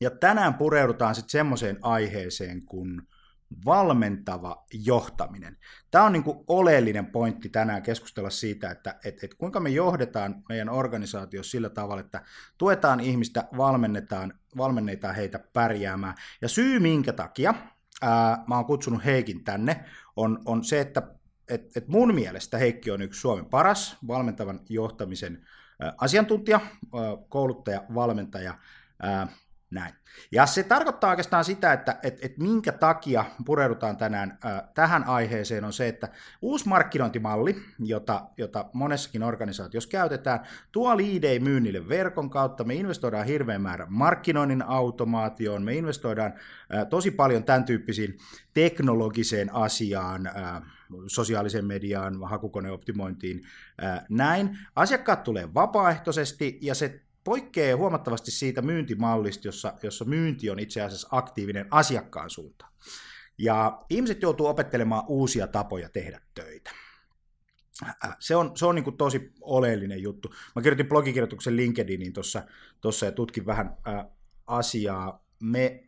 Ja tänään pureudutaan sitten semmoiseen aiheeseen kuin valmentava johtaminen. Tämä on niin kuin oleellinen pointti tänään keskustella siitä, että et, et kuinka me johdetaan meidän organisaatiossa sillä tavalla, että tuetaan ihmistä, valmennetaan, valmennetaan heitä pärjäämään. Ja syy minkä takia ää, mä oon kutsunut Heikin tänne, on, on se, että et, et mun mielestä Heikki on yksi Suomen paras valmentavan johtamisen ää, asiantuntija, ää, kouluttaja, valmentaja, ää, näin. Ja se tarkoittaa oikeastaan sitä, että et, et minkä takia pureudutaan tänään äh, tähän aiheeseen on se, että uusi markkinointimalli, jota, jota monessakin organisaatiossa käytetään, tuo liidei myynnille verkon kautta. Me investoidaan hirveän määrän markkinoinnin automaatioon, me investoidaan äh, tosi paljon tämän tyyppisiin teknologiseen asiaan, äh, sosiaaliseen mediaan, hakukoneoptimointiin, näin. Asiakkaat tulee vapaaehtoisesti ja se poikkeaa huomattavasti siitä myyntimallista, jossa, jossa myynti on itse asiassa aktiivinen asiakkaan suuntaan. Ja ihmiset joutuu opettelemaan uusia tapoja tehdä töitä. Se on, se on niin tosi oleellinen juttu. Mä kirjoitin blogikirjoituksen LinkedIniin tuossa ja tutkin vähän ää, asiaa. Me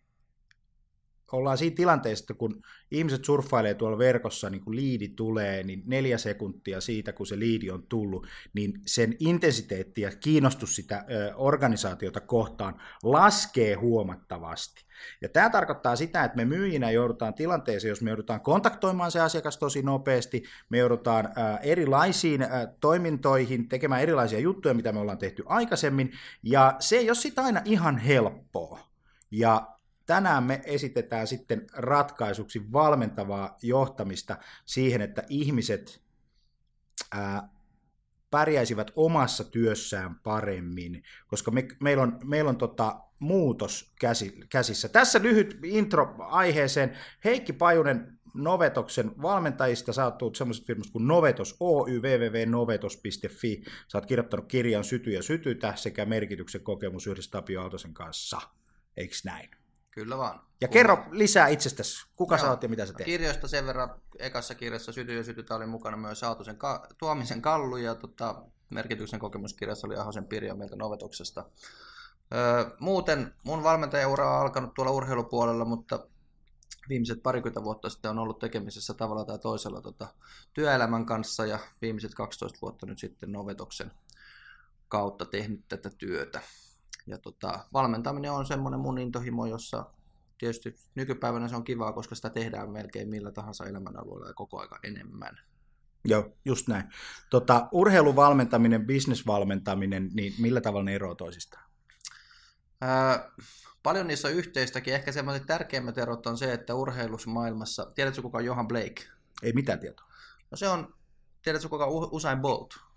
ollaan siinä tilanteessa, että kun ihmiset surffailee tuolla verkossa, niin kun liidi tulee, niin neljä sekuntia siitä, kun se liidi on tullut, niin sen intensiteetti ja kiinnostus sitä organisaatiota kohtaan laskee huomattavasti. Ja tämä tarkoittaa sitä, että me myyjinä joudutaan tilanteeseen, jos me joudutaan kontaktoimaan se asiakas tosi nopeasti, me joudutaan erilaisiin toimintoihin, tekemään erilaisia juttuja, mitä me ollaan tehty aikaisemmin, ja se ei ole sitä aina ihan helppoa. Ja tänään me esitetään sitten ratkaisuksi valmentavaa johtamista siihen, että ihmiset ää, pärjäisivät omassa työssään paremmin, koska me, meillä on, meillä on tota, muutos käsi, käsissä. Tässä lyhyt intro aiheeseen. Heikki Pajunen Novetoksen valmentajista, sä oot tullut semmoisesta firmasta kuin Novetos Oy, www.novetos.fi. Sä oot kirjoittanut kirjan Syty ja sytytä sekä merkityksen kokemus yhdessä Tapio Aaltosen kanssa. Eiks näin? Kyllä vaan. Ja kerro lisää itsestäsi. Kuka Joo. sä oot ja mitä sä teet? Kirjoista sen verran, ekassa kirjassa Syty ja sytytä oli mukana myös Aatusen ka- Tuomisen Kallu ja tota, merkityksen kokemuskirjassa oli Ahosen Pirjo meiltä Novetoksesta. Öö, muuten mun valmentajaura on alkanut tuolla urheilupuolella, mutta viimeiset parikymmentä vuotta sitten on ollut tekemisessä tavalla tai toisella tota, työelämän kanssa ja viimeiset 12 vuotta nyt sitten Novetoksen kautta tehnyt tätä työtä. Ja tota, valmentaminen on semmoinen mun intohimo, jossa tietysti nykypäivänä se on kivaa, koska sitä tehdään melkein millä tahansa elämänalueella ja koko aika enemmän. Joo, just näin. Tota, urheiluvalmentaminen, bisnesvalmentaminen, niin millä tavalla ne eroavat toisistaan? Ää, paljon niissä on yhteistäkin. Ehkä semmoiset tärkeimmät erot on se, että urheilusmaailmassa, tiedätkö kuka on Johan Blake? Ei mitään tietoa. No se on, tiedätkö kuka on Usain Bolt?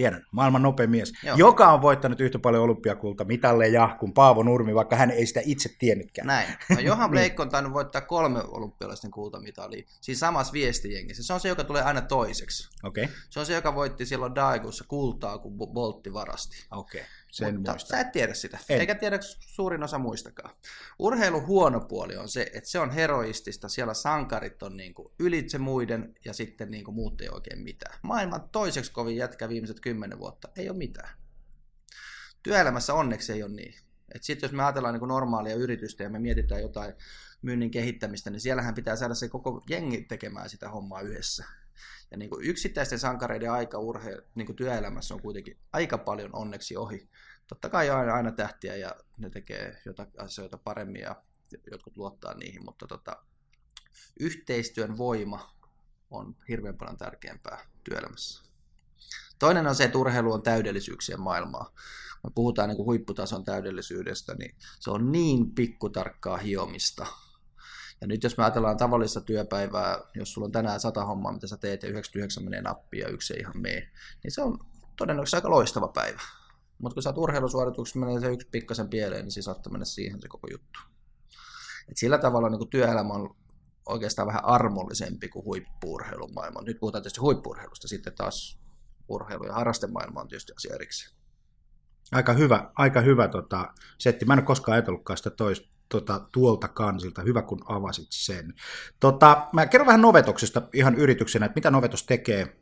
Tiedän, maailman nopein mies, Joo. joka on voittanut yhtä paljon olympiakulta mitalleja kuin Paavo Nurmi, vaikka hän ei sitä itse tiennytkään. Näin. No Johan Blake on tainnut voittaa kolme olympialaisten kultamitalia. Siinä samassa viestijengissä. Se on se, joka tulee aina toiseksi. Okay. Se on se, joka voitti silloin Daegussa kultaa, kun Boltti varasti. Okay. Sen Mutta muistan. sä et tiedä sitä, En. en. eikä tiedä suurin osa muistakaan. Urheilun huono puoli on se, että se on heroistista, siellä sankarit on niin kuin ylitse muiden ja sitten niin kuin muut ei oikein mitään. Maailman toiseksi kovin jätkä viimeiset kymmenen vuotta ei ole mitään. Työelämässä onneksi ei ole niin. Sitten jos me ajatellaan niin kuin normaalia yritystä ja me mietitään jotain myynnin kehittämistä, niin siellähän pitää saada se koko jengi tekemään sitä hommaa yhdessä. Ja niin kuin yksittäisten sankareiden aika urhe, niin kuin työelämässä on kuitenkin aika paljon onneksi ohi. Totta kai on aina, aina tähtiä ja ne tekee jotain asioita paremmin ja jotkut luottaa niihin, mutta tota, yhteistyön voima on hirveän paljon tärkeämpää työelämässä. Toinen on se, että urheilu on täydellisyyksien maailmaa. Me puhutaan niin kuin huipputason täydellisyydestä, niin se on niin pikkutarkkaa hiomista. Ja nyt jos me ajatellaan tavallista työpäivää, jos sulla on tänään sata hommaa, mitä sä teet ja 99 menee nappiin ja yksi ei ihan mene, niin se on todennäköisesti aika loistava päivä. Mutta kun sä oot urheilusuorituksessa menee se yksi pikkasen pieleen, niin siis saattaa mennä siihen se koko juttu. Et sillä tavalla niin työelämä on oikeastaan vähän armollisempi kuin huippuurheilun maailma. Nyt puhutaan tietysti huippuurheilusta, sitten taas urheilu- ja harrastemaailma on tietysti asia erikseen. Aika hyvä, aika hyvä tota, setti. Mä en ole koskaan ajatellutkaan sitä toista tota, tuolta kansilta. Hyvä, kun avasit sen. Tota, mä kerron vähän Novetoksesta ihan yrityksenä, että mitä Novetos tekee.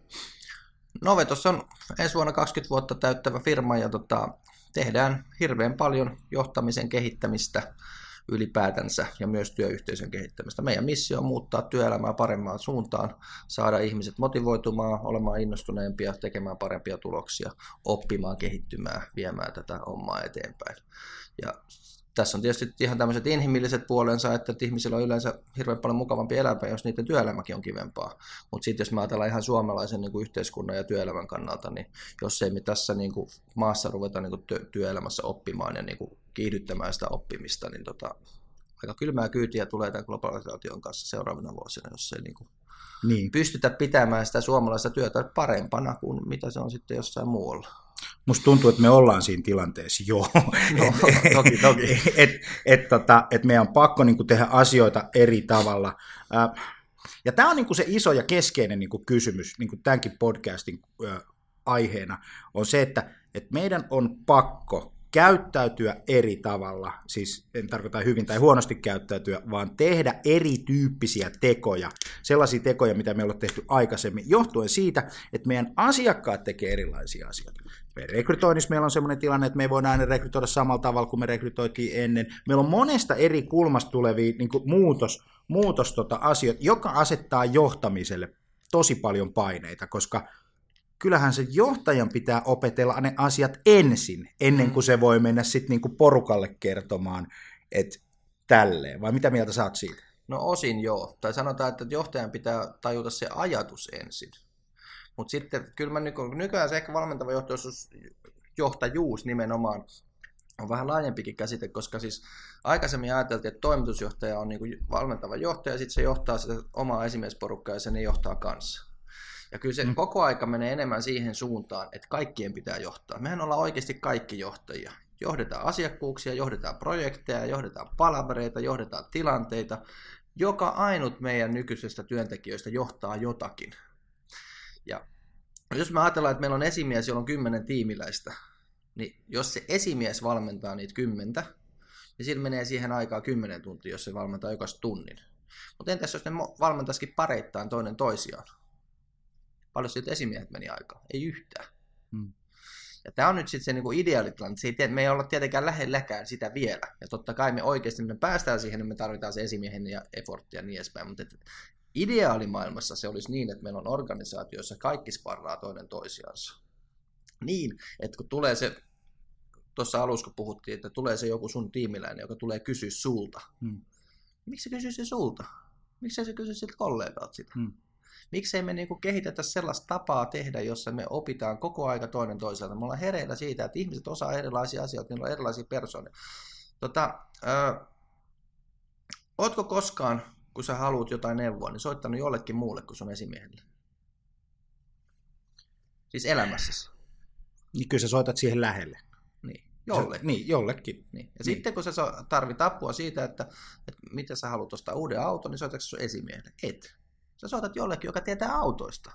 Novetos on ensi vuonna 20 vuotta täyttävä firma ja tota, tehdään hirveän paljon johtamisen kehittämistä ylipäätänsä ja myös työyhteisön kehittämistä. Meidän missio on muuttaa työelämää parempaan suuntaan, saada ihmiset motivoitumaan, olemaan innostuneempia, tekemään parempia tuloksia, oppimaan, kehittymään, viemään tätä hommaa eteenpäin. Ja tässä on tietysti ihan tämmöiset inhimilliset puolensa, että ihmisillä on yleensä hirveän paljon mukavampi elämä, jos niiden työelämäkin on kivempaa. Mutta sitten jos me ajatellaan ihan suomalaisen niin kuin yhteiskunnan ja työelämän kannalta, niin jos ei me tässä niin kuin maassa ruveta niin kuin työ- työelämässä oppimaan ja niin kuin kiihdyttämään sitä oppimista, niin tota, aika kylmää kyytiä tulee tämän globalisaation kanssa seuraavina vuosina, jos ei niin kuin Niin. pystytä pitämään sitä suomalaista työtä parempana kuin mitä se on sitten jossain muualla. Musta tuntuu, että me ollaan siinä tilanteessa, joo. No, toki, toki. et, et, tota, et meidän on pakko niin kuin, tehdä asioita eri tavalla. Ja tämä on niin kuin, se iso ja keskeinen niin kuin, kysymys niin kuin tämänkin podcastin aiheena, on se, että et meidän on pakko käyttäytyä eri tavalla, siis en tarkoita hyvin tai huonosti käyttäytyä, vaan tehdä erityyppisiä tekoja, sellaisia tekoja, mitä me ollaan tehty aikaisemmin, johtuen siitä, että meidän asiakkaat tekee erilaisia asioita. Meidän rekrytoinnissa meillä on sellainen tilanne, että me ei voida aina rekrytoida samalla tavalla kuin me rekrytoitiin ennen. Meillä on monesta eri kulmasta tulevia niin kuin muutos, muutos tota, asioita, joka asettaa johtamiselle tosi paljon paineita, koska kyllähän se johtajan pitää opetella ne asiat ensin, ennen kuin se voi mennä sitten niinku porukalle kertomaan, että tälleen. Vai mitä mieltä saat siitä? No osin joo. Tai sanotaan, että johtajan pitää tajuta se ajatus ensin. Mutta sitten kyllä mä nyky- nykyään se ehkä valmentava johtajuus, johtajuus nimenomaan on vähän laajempikin käsite, koska siis aikaisemmin ajateltiin, että toimitusjohtaja on niin valmentava johtaja, ja sitten se johtaa sitä omaa esimiesporukkaa ja sen ne johtaa kanssa. Ja kyllä se mm. koko aika menee enemmän siihen suuntaan, että kaikkien pitää johtaa. Mehän ollaan oikeasti kaikki johtajia. Johdetaan asiakkuuksia, johdetaan projekteja, johdetaan palavereita, johdetaan tilanteita. Joka ainut meidän nykyisestä työntekijöistä johtaa jotakin. Ja jos me ajatellaan, että meillä on esimies, jolla on kymmenen tiimiläistä, niin jos se esimies valmentaa niitä kymmentä, niin sillä menee siihen aikaa kymmenen tuntia, jos se valmentaa jokaisen tunnin. Mutta entäs jos ne valmentaisikin pareittain toinen toisiaan? Paljon siitä esimiehet meni aikaa? Ei yhtään. Hmm. Ja tämä on nyt sitten se niinku ideaalitilanne. Se ei, me ei olla tietenkään lähelläkään sitä vielä. Ja totta kai me oikeasti me päästään siihen, että me tarvitaan se esimiehen ja efforttia ja niin edespäin. Mutta ideaalimaailmassa se olisi niin, että meillä on organisaatio, jossa kaikki sparraa toinen toisiansa. Niin, että kun tulee se, tuossa alussa kun puhuttiin, että tulee se joku sun tiimiläinen, joka tulee kysyä sulta. Hmm. Miksi se kysyy se sulta? Miksi se kysyy siltä kollegalta sitä? Hmm. Miksei me niinku kehitetä sellaista tapaa tehdä, jossa me opitaan koko aika toinen toiselta. Me ollaan hereillä siitä, että ihmiset osaa erilaisia asioita, niillä on erilaisia persoonia. Tota, ö, ootko koskaan, kun sä haluat jotain neuvoa, niin soittanut jollekin muulle kuin sun esimiehelle? Siis elämässäsi. Niin kyllä sä soitat siihen lähelle. Niin, jollekin. Niin, jollekin. Niin. Ja niin. sitten kun sä tarvit apua siitä, että, että miten sä haluat ostaa uuden auton, niin soitatko sun esimiehelle? Et. Sä soitat jollekin, joka tietää autoista.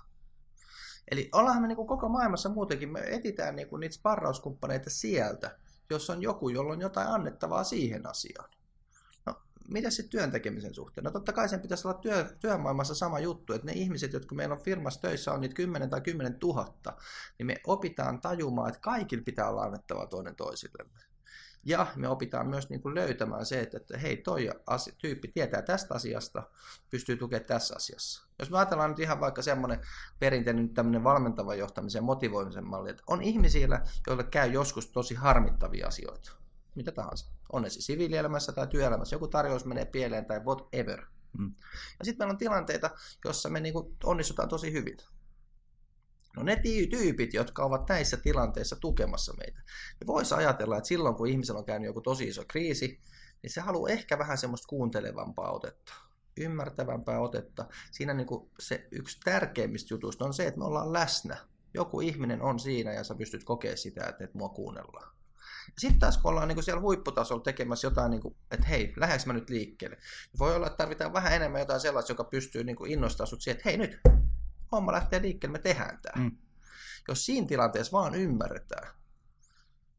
Eli ollaan me niin koko maailmassa muutenkin, me etitään niin kuin niitä sparrauskumppaneita sieltä, jos on joku, jolla on jotain annettavaa siihen asiaan. No, mitä sitten työn tekemisen suhteen? No totta kai sen pitäisi olla työ, työmaailmassa sama juttu, että ne ihmiset, jotka meillä on firmassa töissä, on niitä 10 tai 10 tuhatta, niin me opitaan tajumaan, että kaikilla pitää olla annettavaa toinen toisillemme. Ja me opitaan myös niin kuin löytämään se, että, että hei, toi asia, tyyppi tietää tästä asiasta, pystyy tukemaan tässä asiassa. Jos me ajatellaan nyt ihan vaikka semmoinen perinteinen tämmöinen valmentavan johtamisen ja motivoimisen malli, että on ihmisiä, joille käy joskus tosi harmittavia asioita. Mitä tahansa. On ne siis siviilielämässä tai työelämässä. Joku tarjous menee pieleen tai whatever. Mm. Ja sitten meillä on tilanteita, jossa me niinku onnistutaan tosi hyvin. No ne tyypit, jotka ovat näissä tilanteissa tukemassa meitä, niin voisi ajatella, että silloin kun ihmisellä on käynyt joku tosi iso kriisi, niin se haluaa ehkä vähän semmoista kuuntelevampaa otetta, ymmärtävämpää otetta. Siinä niin kuin se yksi tärkeimmistä jutuista on se, että me ollaan läsnä. Joku ihminen on siinä ja sä pystyt kokemaan sitä, että, että mua kuunnellaan. Sitten taas kun ollaan niin kuin siellä huipputasolla tekemässä jotain, niin kuin, että hei, lähdekö mä nyt liikkeelle. Voi olla, että tarvitaan vähän enemmän jotain sellaista, joka pystyy niin kuin innostamaan sut siihen, että hei nyt, homma lähtee liikkeelle, me tehdään tämä. Mm. Jos siinä tilanteessa vaan ymmärretään,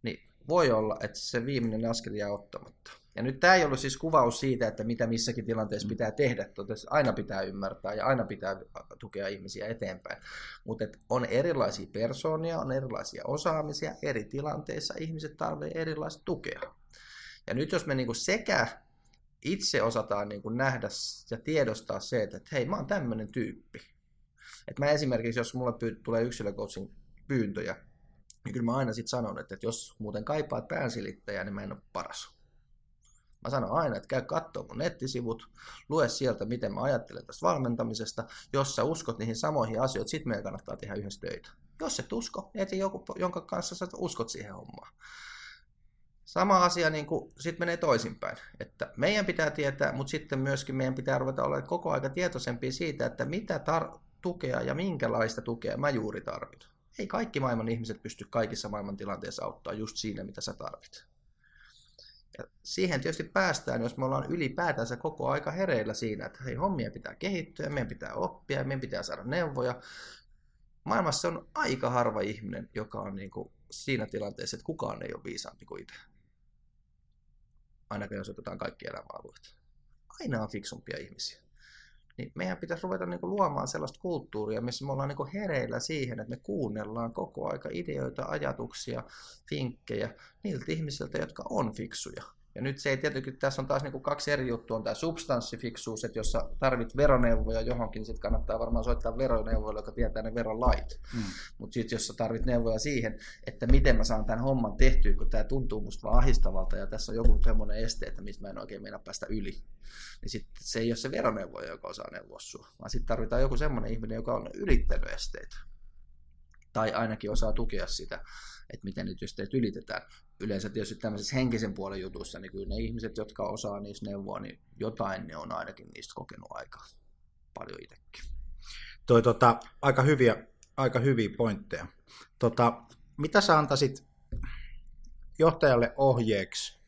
niin voi olla, että se viimeinen askel jää ottamatta. Ja nyt tämä ei ollut siis kuvaus siitä, että mitä missäkin tilanteessa pitää tehdä. Totesi, aina pitää ymmärtää ja aina pitää tukea ihmisiä eteenpäin. Mutta on erilaisia persoonia, on erilaisia osaamisia, eri tilanteissa ihmiset tarvitsevat erilaista tukea. Ja nyt jos me niinku sekä itse osataan niinku nähdä ja tiedostaa se, että hei, mä oon tämmöinen tyyppi, et mä esimerkiksi, jos mulle pyy- tulee yksilöcoachin pyyntöjä, niin kyllä mä aina sitten sanon, että, että jos muuten kaipaat päänsilittäjää, niin mä en ole paras. Mä sanon aina, että käy katsoa mun nettisivut, lue sieltä, miten mä ajattelen tästä valmentamisesta. Jos sä uskot niihin samoihin asioihin, sit meidän kannattaa tehdä yhdessä töitä. Jos et usko, niin eti joku, jonka kanssa sä uskot siihen hommaan. Sama asia niin kuin, sit menee toisinpäin. Että meidän pitää tietää, mutta sitten myöskin meidän pitää ruveta olla koko aika tietoisempia siitä, että mitä tar- tukea ja minkälaista tukea mä juuri tarvitsen. Ei kaikki maailman ihmiset pysty kaikissa maailman tilanteissa auttaa just siinä, mitä sä tarvit. Ja siihen tietysti päästään, jos me ollaan ylipäätänsä koko aika hereillä siinä, että hei, hommia pitää kehittyä, meidän pitää oppia, meidän pitää saada neuvoja. Maailmassa on aika harva ihminen, joka on niin kuin siinä tilanteessa, että kukaan ei ole viisaampi kuin itse. Ainakin jos otetaan kaikki elämäalueet. Aina on fiksumpia ihmisiä niin meidän pitäisi ruveta niin kuin luomaan sellaista kulttuuria, missä me ollaan niin kuin hereillä siihen, että me kuunnellaan koko aika ideoita, ajatuksia, vinkkejä niiltä ihmisiltä, jotka on fiksuja. Ja nyt se ei tietenkin, tässä on taas niin kuin kaksi eri juttua, on tämä substanssifiksuus, että jos sä tarvit veroneuvoja johonkin, niin sitten kannattaa varmaan soittaa veroneuvoille, joka tietää ne verolait. Mm. Mutta sitten jos sä tarvit neuvoja siihen, että miten mä saan tämän homman tehtyä, kun tämä tuntuu musta vaan ahistavalta ja tässä on joku semmoinen este, että mistä mä en oikein meinaa päästä yli, niin sitten se ei ole se veroneuvoja, joka osaa neuvoa sua, vaan sitten tarvitaan joku semmoinen ihminen, joka on ylittänyt esteitä. Tai ainakin osaa tukea sitä, että miten nyt esteet ylitetään yleensä tietysti tämmöisessä henkisen puolen jutussa, niin kyllä ne ihmiset, jotka osaa niistä neuvoa, niin jotain ne on ainakin niistä kokenut aika paljon itsekin. Toi tota, aika hyviä, aika hyviä pointteja. Tota, mitä sä antaisit johtajalle ohjeeksi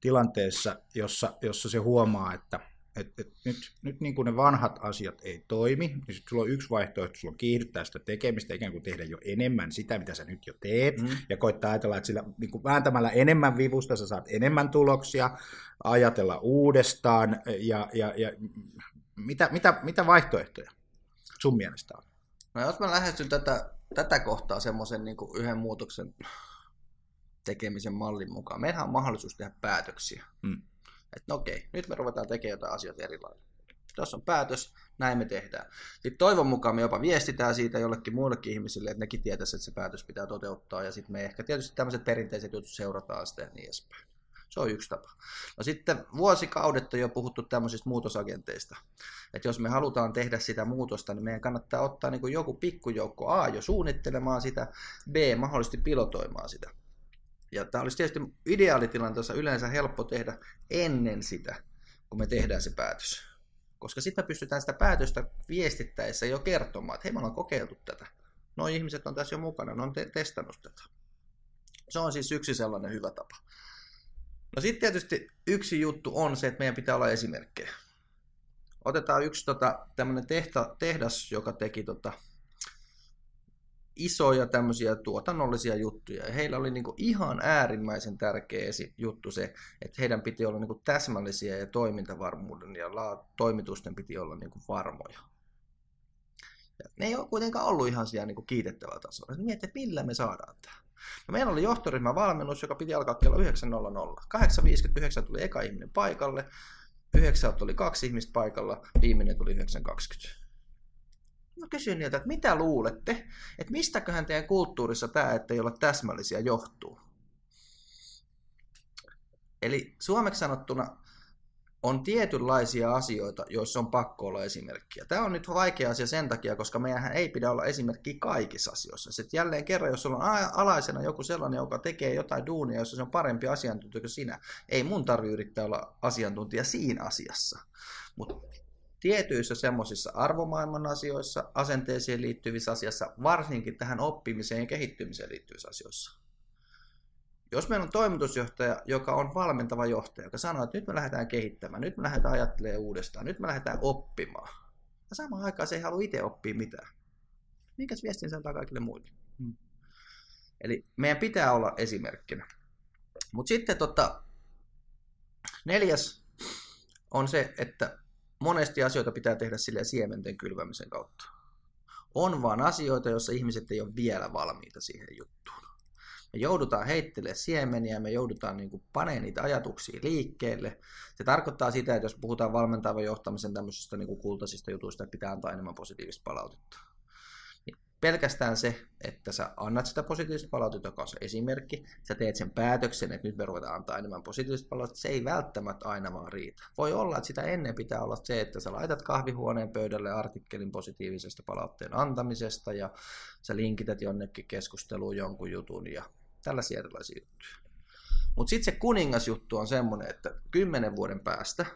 tilanteessa, jossa, jossa se huomaa, että et, et nyt, nyt niin kuin ne vanhat asiat ei toimi, niin sitten sulla on yksi vaihtoehto, sulla on kiihdyttää sitä tekemistä, ikään kuin tehdä jo enemmän sitä, mitä sä nyt jo teet, mm. ja koittaa ajatella, että sillä niin kuin vääntämällä enemmän vivusta sä saat enemmän tuloksia, ajatella uudestaan, ja, ja, ja mitä, mitä, mitä vaihtoehtoja sun mielestä on? No jos mä lähestyn tätä, tätä kohtaa semmoisen niin yhden muutoksen tekemisen mallin mukaan, meillähän on mahdollisuus tehdä päätöksiä. Mm että no okei, nyt me ruvetaan tekemään jotain asioita eri lailla. Tuossa on päätös, näin me tehdään. Sitten toivon mukaan me jopa viestitään siitä jollekin muillekin ihmisille, että nekin tietäisi, että se päätös pitää toteuttaa. Ja sitten me ehkä tietysti tämmöiset perinteiset jutut seurataan sitä ja niin edespäin. Se on yksi tapa. No sitten vuosikaudet on jo puhuttu tämmöisistä muutosagenteista. Että jos me halutaan tehdä sitä muutosta, niin meidän kannattaa ottaa niin kuin joku pikkujoukko A jo suunnittelemaan sitä, B mahdollisesti pilotoimaan sitä. Ja tämä olisi tietysti ideaalitilanteessa yleensä helppo tehdä ennen sitä, kun me tehdään se päätös. Koska sitten me pystytään sitä päätöstä viestittäessä jo kertomaan, että hei, me ollaan kokeiltu tätä. No ihmiset on tässä jo mukana, ne on te- testannut tätä. Se on siis yksi sellainen hyvä tapa. No sitten tietysti yksi juttu on se, että meidän pitää olla esimerkkejä. Otetaan yksi tota, tämmöinen tehdas, joka teki tota, isoja tämmöisiä tuotannollisia juttuja. Ja heillä oli niin kuin ihan äärimmäisen tärkeä juttu se, että heidän piti olla niin kuin täsmällisiä ja toimintavarmuuden ja la- toimitusten piti olla niin kuin varmoja. Ja ne ei ole kuitenkaan ollut ihan siellä niin kuin kiitettävällä tasolla. Mietin, että millä me saadaan tämä. No meillä oli johtoryhmän valmennus, joka piti alkaa kello 9.00. 8.59 tuli eka ihminen paikalle, 9 tuli kaksi ihmistä paikalla, viimeinen tuli 9.20. Mä kysyin niiltä, että mitä luulette, että mistäköhän teidän kulttuurissa tämä, että ei olla täsmällisiä, johtuu? Eli suomeksi sanottuna on tietynlaisia asioita, joissa on pakko olla esimerkkiä. Tämä on nyt vaikea asia sen takia, koska meidän ei pidä olla esimerkki kaikissa asioissa. Sitten jälleen kerran, jos sulla on alaisena joku sellainen, joka tekee jotain duunia, jossa se on parempi asiantuntija kuin sinä, ei mun tarvi yrittää olla asiantuntija siinä asiassa. Mutta tietyissä semmoisissa arvomaailman asioissa, asenteeseen liittyvissä asioissa, varsinkin tähän oppimiseen ja kehittymiseen liittyvissä asioissa. Jos meillä on toimitusjohtaja, joka on valmentava johtaja, joka sanoo, että nyt me lähdetään kehittämään, nyt me lähdetään ajattelemaan uudestaan, nyt me lähdetään oppimaan. Ja samaan aikaan se ei halua itse oppia mitään. Minkäs viestin se antaa kaikille muille? Hmm. Eli meidän pitää olla esimerkkinä. Mutta sitten tota, neljäs on se, että monesti asioita pitää tehdä sille siementen kylvämisen kautta. On vaan asioita, joissa ihmiset ei ole vielä valmiita siihen juttuun. Me joudutaan heittelemään siemeniä, me joudutaan niin kuin panemaan niitä ajatuksia liikkeelle. Se tarkoittaa sitä, että jos puhutaan valmentavan johtamisen tämmöisistä niin kultaisista jutuista, että pitää antaa enemmän positiivista palautetta pelkästään se, että sä annat sitä positiivista palautetta, joka on se esimerkki, sä teet sen päätöksen, että nyt me ruvetaan antaa enemmän positiivista palautetta, se ei välttämättä aina vaan riitä. Voi olla, että sitä ennen pitää olla se, että sä laitat kahvihuoneen pöydälle artikkelin positiivisesta palautteen antamisesta ja sä linkität jonnekin keskusteluun jonkun jutun ja tällaisia erilaisia juttuja. Mutta sitten se kuningasjuttu on semmoinen, että kymmenen vuoden päästä,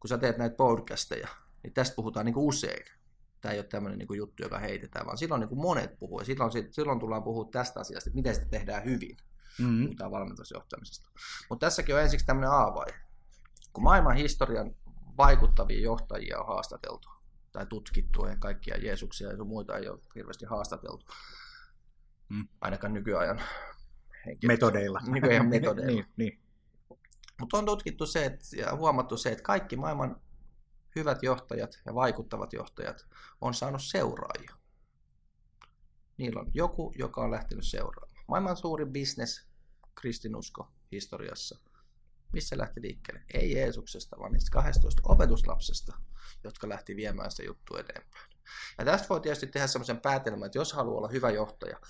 kun sä teet näitä podcasteja, niin tästä puhutaan niin usein tämä ei ole tämmöinen niin juttu, joka heitetään, vaan silloin niin kuin monet puhuu, silloin, silloin tullaan puhua tästä asiasta, että miten sitä tehdään hyvin, mm-hmm. puhutaan valmennusjohtamisesta. Mutta tässäkin on ensiksi tämmöinen A-vaihe. Kun maailman historian vaikuttavia johtajia on haastateltu, tai tutkittu, ja kaikkia Jeesuksia ja muita ei ole hirveästi haastateltu, mm. ainakaan nykyajan metodeilla. Nykyajan metodeilla. niin, niin. Mutta on tutkittu se että, ja huomattu se, että kaikki maailman hyvät johtajat ja vaikuttavat johtajat on saanut seuraajia. Niillä on joku, joka on lähtenyt seuraamaan. Maailman suurin bisnes, kristinusko historiassa. Missä lähti liikkeelle? Ei Jeesuksesta, vaan niistä 12 opetuslapsesta, jotka lähti viemään sitä juttua eteenpäin. Ja tästä voi tietysti tehdä sellaisen päätelmän, että jos haluaa olla hyvä johtaja,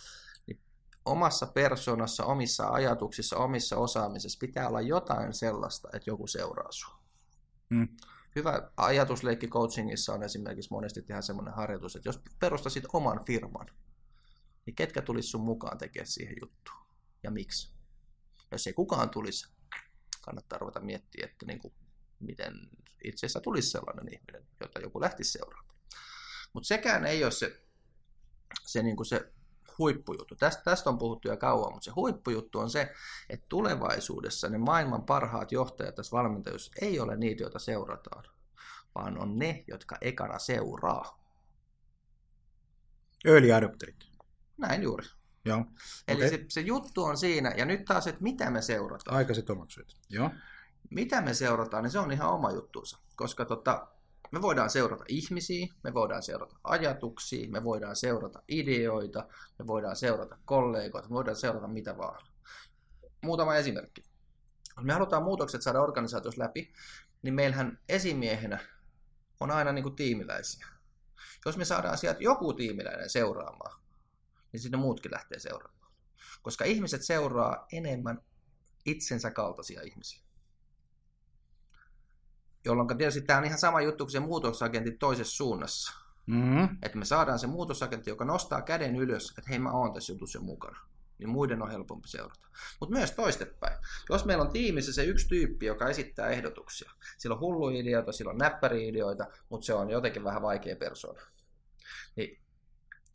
niin omassa persoonassa, omissa ajatuksissa, omissa osaamisessa pitää olla jotain sellaista, että joku seuraa sinua. Mm hyvä ajatusleikki coachingissa on esimerkiksi monesti tehdä semmoinen harjoitus, että jos perustasit oman firman, niin ketkä tulisi sun mukaan tekemään siihen juttuun ja miksi? Jos ei kukaan tulisi, kannattaa ruveta miettiä, että niin kuin, miten itse asiassa tulisi sellainen ihminen, jota joku lähtisi seuraamaan. Mutta sekään ei ole se, se, niin kuin se huippujuttu. Tästä, tästä on puhuttu jo kauan, mutta se huippujuttu on se, että tulevaisuudessa ne maailman parhaat johtajat tässä valmentajuudessa ei ole niitä, joita seurataan, vaan on ne, jotka ekana seuraa. Early adopterit. Näin juuri. Joo. Eli okay. se, se juttu on siinä, ja nyt taas, että mitä me seurataan. Aikaiset omaksujat. Joo. Mitä me seurataan, niin se on ihan oma juttuunsa. Koska tota, me voidaan seurata ihmisiä, me voidaan seurata ajatuksia, me voidaan seurata ideoita, me voidaan seurata kollegoita, me voidaan seurata mitä vaan. Muutama esimerkki. Jos me halutaan muutokset saada organisaatiossa läpi, niin meillähän esimiehenä on aina niin kuin tiimiläisiä. Jos me saadaan sieltä joku tiimiläinen seuraamaan, niin sinne muutkin lähtee seuraamaan. Koska ihmiset seuraa enemmän itsensä kaltaisia ihmisiä jolloin tietysti tämä on ihan sama juttu kuin se muutosagentti toisessa suunnassa. Mm-hmm. Että me saadaan se muutosagentti, joka nostaa käden ylös, että hei mä oon tässä jutussa mukana. Niin muiden on helpompi seurata. Mutta myös toistepäin. Jos meillä on tiimissä se yksi tyyppi, joka esittää ehdotuksia. Sillä on hullu ideoita, sillä on näppäri-ideoita, mutta se on jotenkin vähän vaikea persona. Niin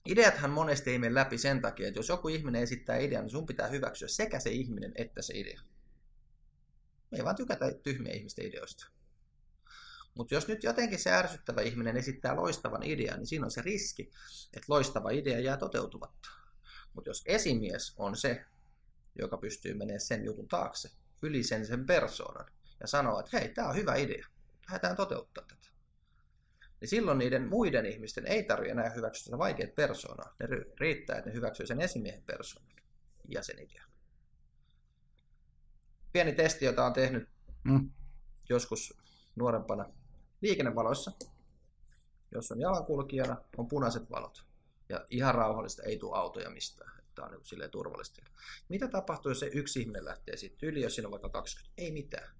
Ideathan monesti ei mene läpi sen takia, että jos joku ihminen esittää idean, niin sun pitää hyväksyä sekä se ihminen että se idea. Me ei vaan tykätä tyhmiä ihmisten ideoista. Mutta jos nyt jotenkin se ärsyttävä ihminen esittää loistavan idean, niin siinä on se riski, että loistava idea jää toteutumatta. Mutta jos esimies on se, joka pystyy menemään sen jutun taakse, yli sen sen persoonan, ja sanoo, että hei, tämä on hyvä idea, lähdetään toteuttaa tätä. Niin silloin niiden muiden ihmisten ei tarvitse enää hyväksyä sitä vaikeat persoonaa. Ne riittää, että ne hyväksyy sen esimiehen persoonan ja sen idean. Pieni testi, jota on tehnyt mm. joskus nuorempana liikennevaloissa. Jos on jalankulkijana, on punaiset valot. Ja ihan rauhallista, ei tule autoja mistään. Tämä on niin silleen turvallista. Mitä tapahtuu, jos se yksi ihminen lähtee siitä yli, jos siinä on vaikka 20? Ei mitään.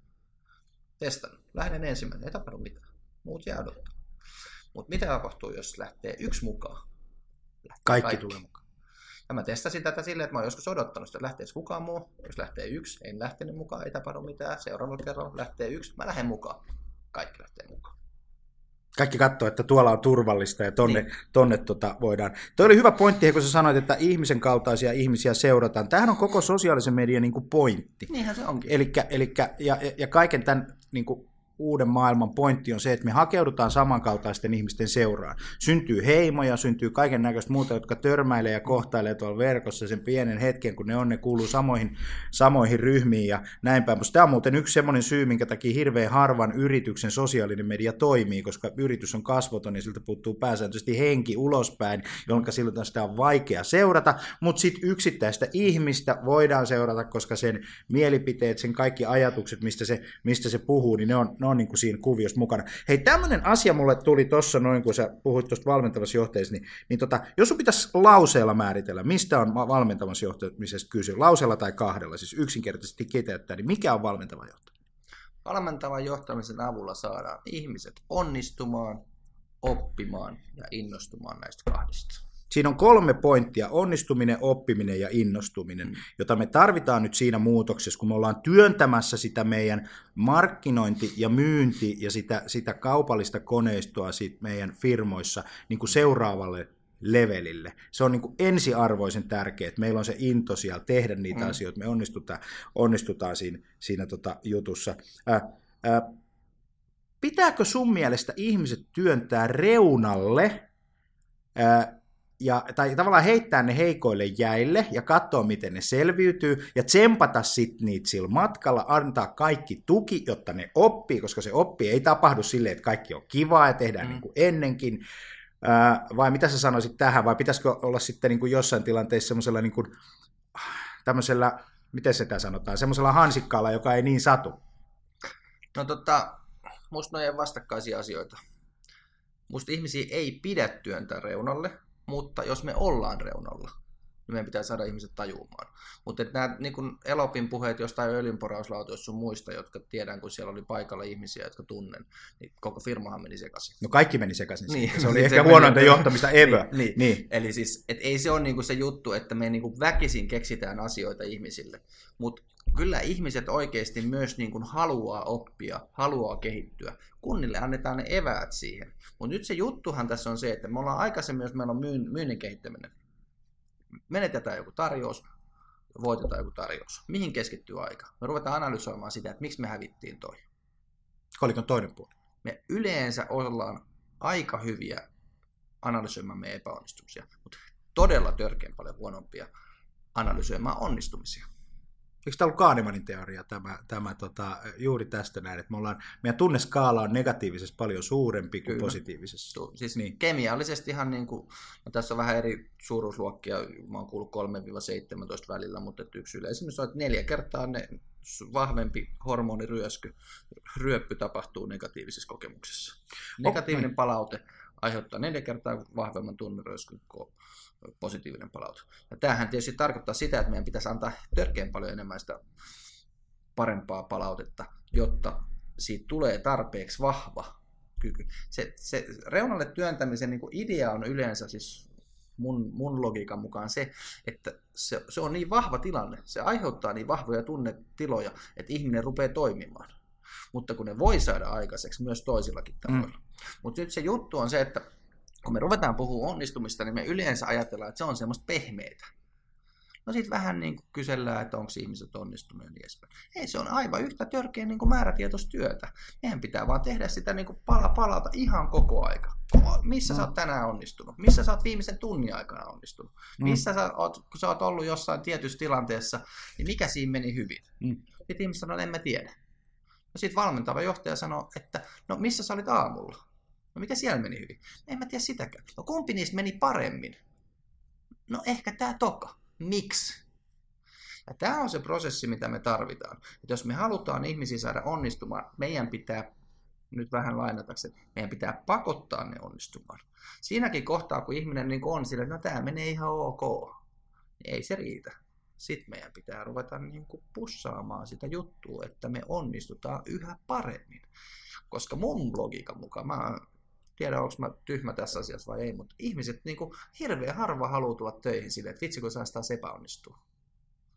Testan. Lähden ensimmäinen, ei tapahdu mitään. Muut jää odottaa. Mutta mitä tapahtuu, jos lähtee yksi mukaan? Lähtee kaikki, kaikki tulee mukaan. Ja mä testasin tätä silleen, että mä oon joskus odottanut sitä, että lähtee kukaan muu. Jos lähtee yksi, en lähtenyt mukaan, ei tapahdu mitään. Seuraavalla kerralla lähtee yksi, mä lähden mukaan. Kaikki lähtee mukaan. Kaikki katsoo, että tuolla on turvallista ja tonne, niin. tonne tota voidaan. Toi oli hyvä pointti, kun sä sanoit, että ihmisen kaltaisia ihmisiä seurataan. Tämähän on koko sosiaalisen median niin kuin pointti. Niinhän se onkin. Elikkä, elikkä, ja, ja kaiken tämän niin kuin uuden maailman pointti on se, että me hakeudutaan samankaltaisten ihmisten seuraan. Syntyy heimoja, syntyy kaiken näköistä muuta, jotka törmäilee ja kohtailee tuolla verkossa sen pienen hetken, kun ne on, ne kuuluu samoihin, samoihin ryhmiin ja näin päin. Tämä on muuten yksi semmoinen syy, minkä takia hirveän harvan yrityksen sosiaalinen media toimii, koska yritys on kasvoton ja siltä puuttuu pääsääntöisesti henki ulospäin, jolloin silloin sitä on vaikea seurata, mutta sitten yksittäistä ihmistä voidaan seurata, koska sen mielipiteet, sen kaikki ajatukset, mistä se, mistä se puhuu, niin ne on, ne on niin kuin siinä kuviossa mukana. Hei, tämmöinen asia mulle tuli tuossa noin, kun sä puhuit tuosta valmentavassa johteessa, niin, niin tota, jos sun pitäisi lauseella määritellä, mistä on valmentavassa johtamisesta kyse, lauseella tai kahdella, siis yksinkertaisesti kiteyttää, niin mikä on valmentava johtaminen? Valmentavan johtamisen avulla saadaan ihmiset onnistumaan, oppimaan ja innostumaan näistä kahdesta. Siinä on kolme pointtia, onnistuminen, oppiminen ja innostuminen, mm. jota me tarvitaan nyt siinä muutoksessa, kun me ollaan työntämässä sitä meidän markkinointi ja myynti ja sitä, sitä kaupallista koneistoa siitä meidän firmoissa niin kuin seuraavalle levelille. Se on niin kuin ensiarvoisen tärkeää, että meillä on se into siellä tehdä niitä mm. asioita, me onnistutaan, onnistutaan siinä, siinä tota jutussa. Ää, ää, pitääkö sun mielestä ihmiset työntää reunalle ää, ja, tai tavallaan heittää ne heikoille jäille ja katsoa, miten ne selviytyy, ja tsempata sitten niitä sillä matkalla, antaa kaikki tuki, jotta ne oppii, koska se oppi ei tapahdu silleen, että kaikki on kivaa ja tehdään mm. niin kuin ennenkin. Vai mitä sä sanoisit tähän, vai pitäisikö olla sitten niin kuin jossain tilanteessa semmoisella niin kuin, tämmöisellä, miten sitä sanotaan, semmoisella hansikkaalla, joka ei niin satu? No tota, musta ne vastakkaisia asioita. Musta ihmisiä ei pidä työntää reunalle, mutta jos me ollaan reunalla, niin meidän pitää saada ihmiset tajumaan. Mutta nämä niin kun Elopin puheet jostain öljynporauslautoista sun muista, jotka tiedän, kun siellä oli paikalla ihmisiä, jotka tunnen, niin koko firmahan meni sekaisin. No kaikki meni sekaisin. Niin. Se oli ehkä huonointa meni... johtamista ever. Niin, niin. niin. Eli siis, et ei se ole niin se juttu, että me niin väkisin keksitään asioita ihmisille, mutta kyllä ihmiset oikeasti myös niin kuin haluaa oppia, haluaa kehittyä, kun niille annetaan ne eväät siihen. Mutta nyt se juttuhan tässä on se, että me ollaan aikaisemmin, jos meillä on myyn, myynnin kehittäminen, menetetään joku tarjous, voitetaan joku tarjous. Mihin keskittyy aika? Me ruvetaan analysoimaan sitä, että miksi me hävittiin toi. Kolikon toinen puoli. Me yleensä ollaan aika hyviä analysoimaan meidän epäonnistumisia, mutta todella törkeän paljon huonompia analysoimaan onnistumisia. Eikö tämä ollut Kahnemanin teoria tämä, tämä tota, juuri tästä näin, että me ollaan, meidän tunneskaala on negatiivisessa paljon suurempi kuin Kyllä. positiivisessa. Tu, siis niin. kemiallisestihan, niin kuin, no tässä on vähän eri suuruusluokkia, mä oon kuullut 3-17 välillä, mutta yksi yleisimmin on, että neljä kertaa ne vahvempi hormoniryösky, ryöppy tapahtuu negatiivisessa kokemuksessa. Negatiivinen oh, palaute aiheuttaa neljä kertaa vahvemman tunneröskyn kuin positiivinen palaute. Ja tämähän tietysti tarkoittaa sitä, että meidän pitäisi antaa törkeän paljon enemmän sitä parempaa palautetta, jotta siitä tulee tarpeeksi vahva kyky. Se, se reunalle työntämisen niin idea on yleensä siis mun, mun logiikan mukaan se, että se, se on niin vahva tilanne, se aiheuttaa niin vahvoja tunnetiloja, että ihminen rupeaa toimimaan. Mutta kun ne voi saada aikaiseksi myös toisillakin tavoilla. Mm. Mutta nyt se juttu on se, että kun me ruvetaan puhumaan onnistumista, niin me yleensä ajatellaan, että se on semmoista pehmeitä. No sitten vähän niin kuin kysellään, että onko ihmiset onnistuneet ja niin edespäin. Ei, se on aivan yhtä törkeä niin kuin määrätietoistyötä. Meidän pitää vaan tehdä sitä niin kuin pala palata ihan koko aika. Missä mm. sä oot tänään onnistunut? Missä sä oot viimeisen tunnin aikana onnistunut? Mm. Missä sä oot, kun sä oot ollut jossain tietyssä tilanteessa, niin mikä siinä meni hyvin? Mm. Sitten ihmiset sanoo, en mä tiedä. No sitten valmentava johtaja sanoo, että no missä sä olit aamulla? No mikä siellä meni hyvin? En mä tiedä sitäkään. No kumpi niistä meni paremmin? No ehkä tämä toka. Miksi? Ja tämä on se prosessi, mitä me tarvitaan. Että jos me halutaan ihmisiä saada onnistumaan, meidän pitää, nyt vähän lainatakseni, meidän pitää pakottaa ne onnistumaan. Siinäkin kohtaa, kun ihminen niin on sillä, että no tämä menee ihan ok, niin ei se riitä. Sitten meidän pitää ruveta niin kuin pussaamaan sitä juttua, että me onnistutaan yhä paremmin. Koska mun logiikan mukaan, mä tiedä onko mä tyhmä tässä asiassa vai ei, mutta ihmiset niin kuin, hirveän harva haluaa tulla töihin silleen, että vitsi kun saa sitä epäonnistua.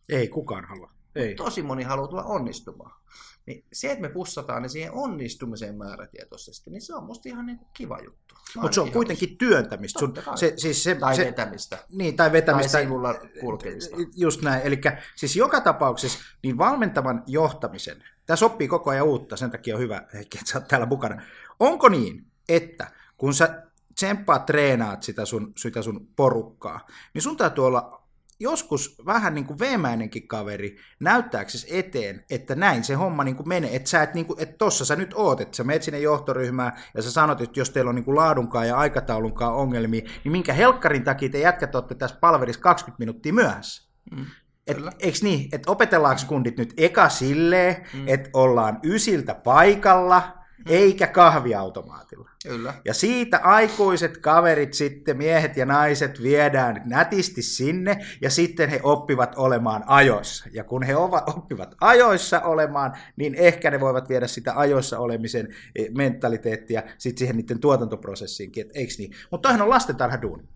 Ei kukaan halua. Ei. Tosi moni haluaa tulla onnistumaan. Niin se, että me pussataan ne siihen onnistumiseen määrätietoisesti, niin se on musta ihan niin kuin kiva juttu. Mutta se on kuitenkin työntämistä. Sun, se, siis se, tai se, vetämistä. Niin, tai vetämistä. Tai sivulla kulkemista. Just näin. Eli siis joka tapauksessa niin valmentavan johtamisen, tässä oppii koko ajan uutta, sen takia on hyvä, että sä oot täällä mukana. Onko niin, että kun sä tsemppaat, treenaat sitä sun, sitä sun porukkaa, niin sun täytyy olla joskus vähän niin kuin veemäinenkin kaveri näyttääksesi eteen, että näin se homma niin kuin menee, että sä et niin kuin, että tossa sä nyt oot, että sä menet sinne johtoryhmään ja sä sanot, että jos teillä on niin kuin laadunkaan ja aikataulunkaan ongelmia, niin minkä helkkarin takia te jätkät olette tässä palverissa 20 minuuttia myöhässä? Mm. Et, eikö niin, että opetellaanko kundit nyt eka silleen, mm. että ollaan ysiltä paikalla, eikä kahviautomaatilla. Kyllä. Ja siitä aikuiset kaverit sitten, miehet ja naiset, viedään nätisti sinne, ja sitten he oppivat olemaan ajoissa. Ja kun he oppivat ajoissa olemaan, niin ehkä ne voivat viedä sitä ajoissa olemisen eh, mentaliteettia sitten siihen niiden tuotantoprosessiinkin, että eikö niin? Mutta toihan on lastentarhaduuni.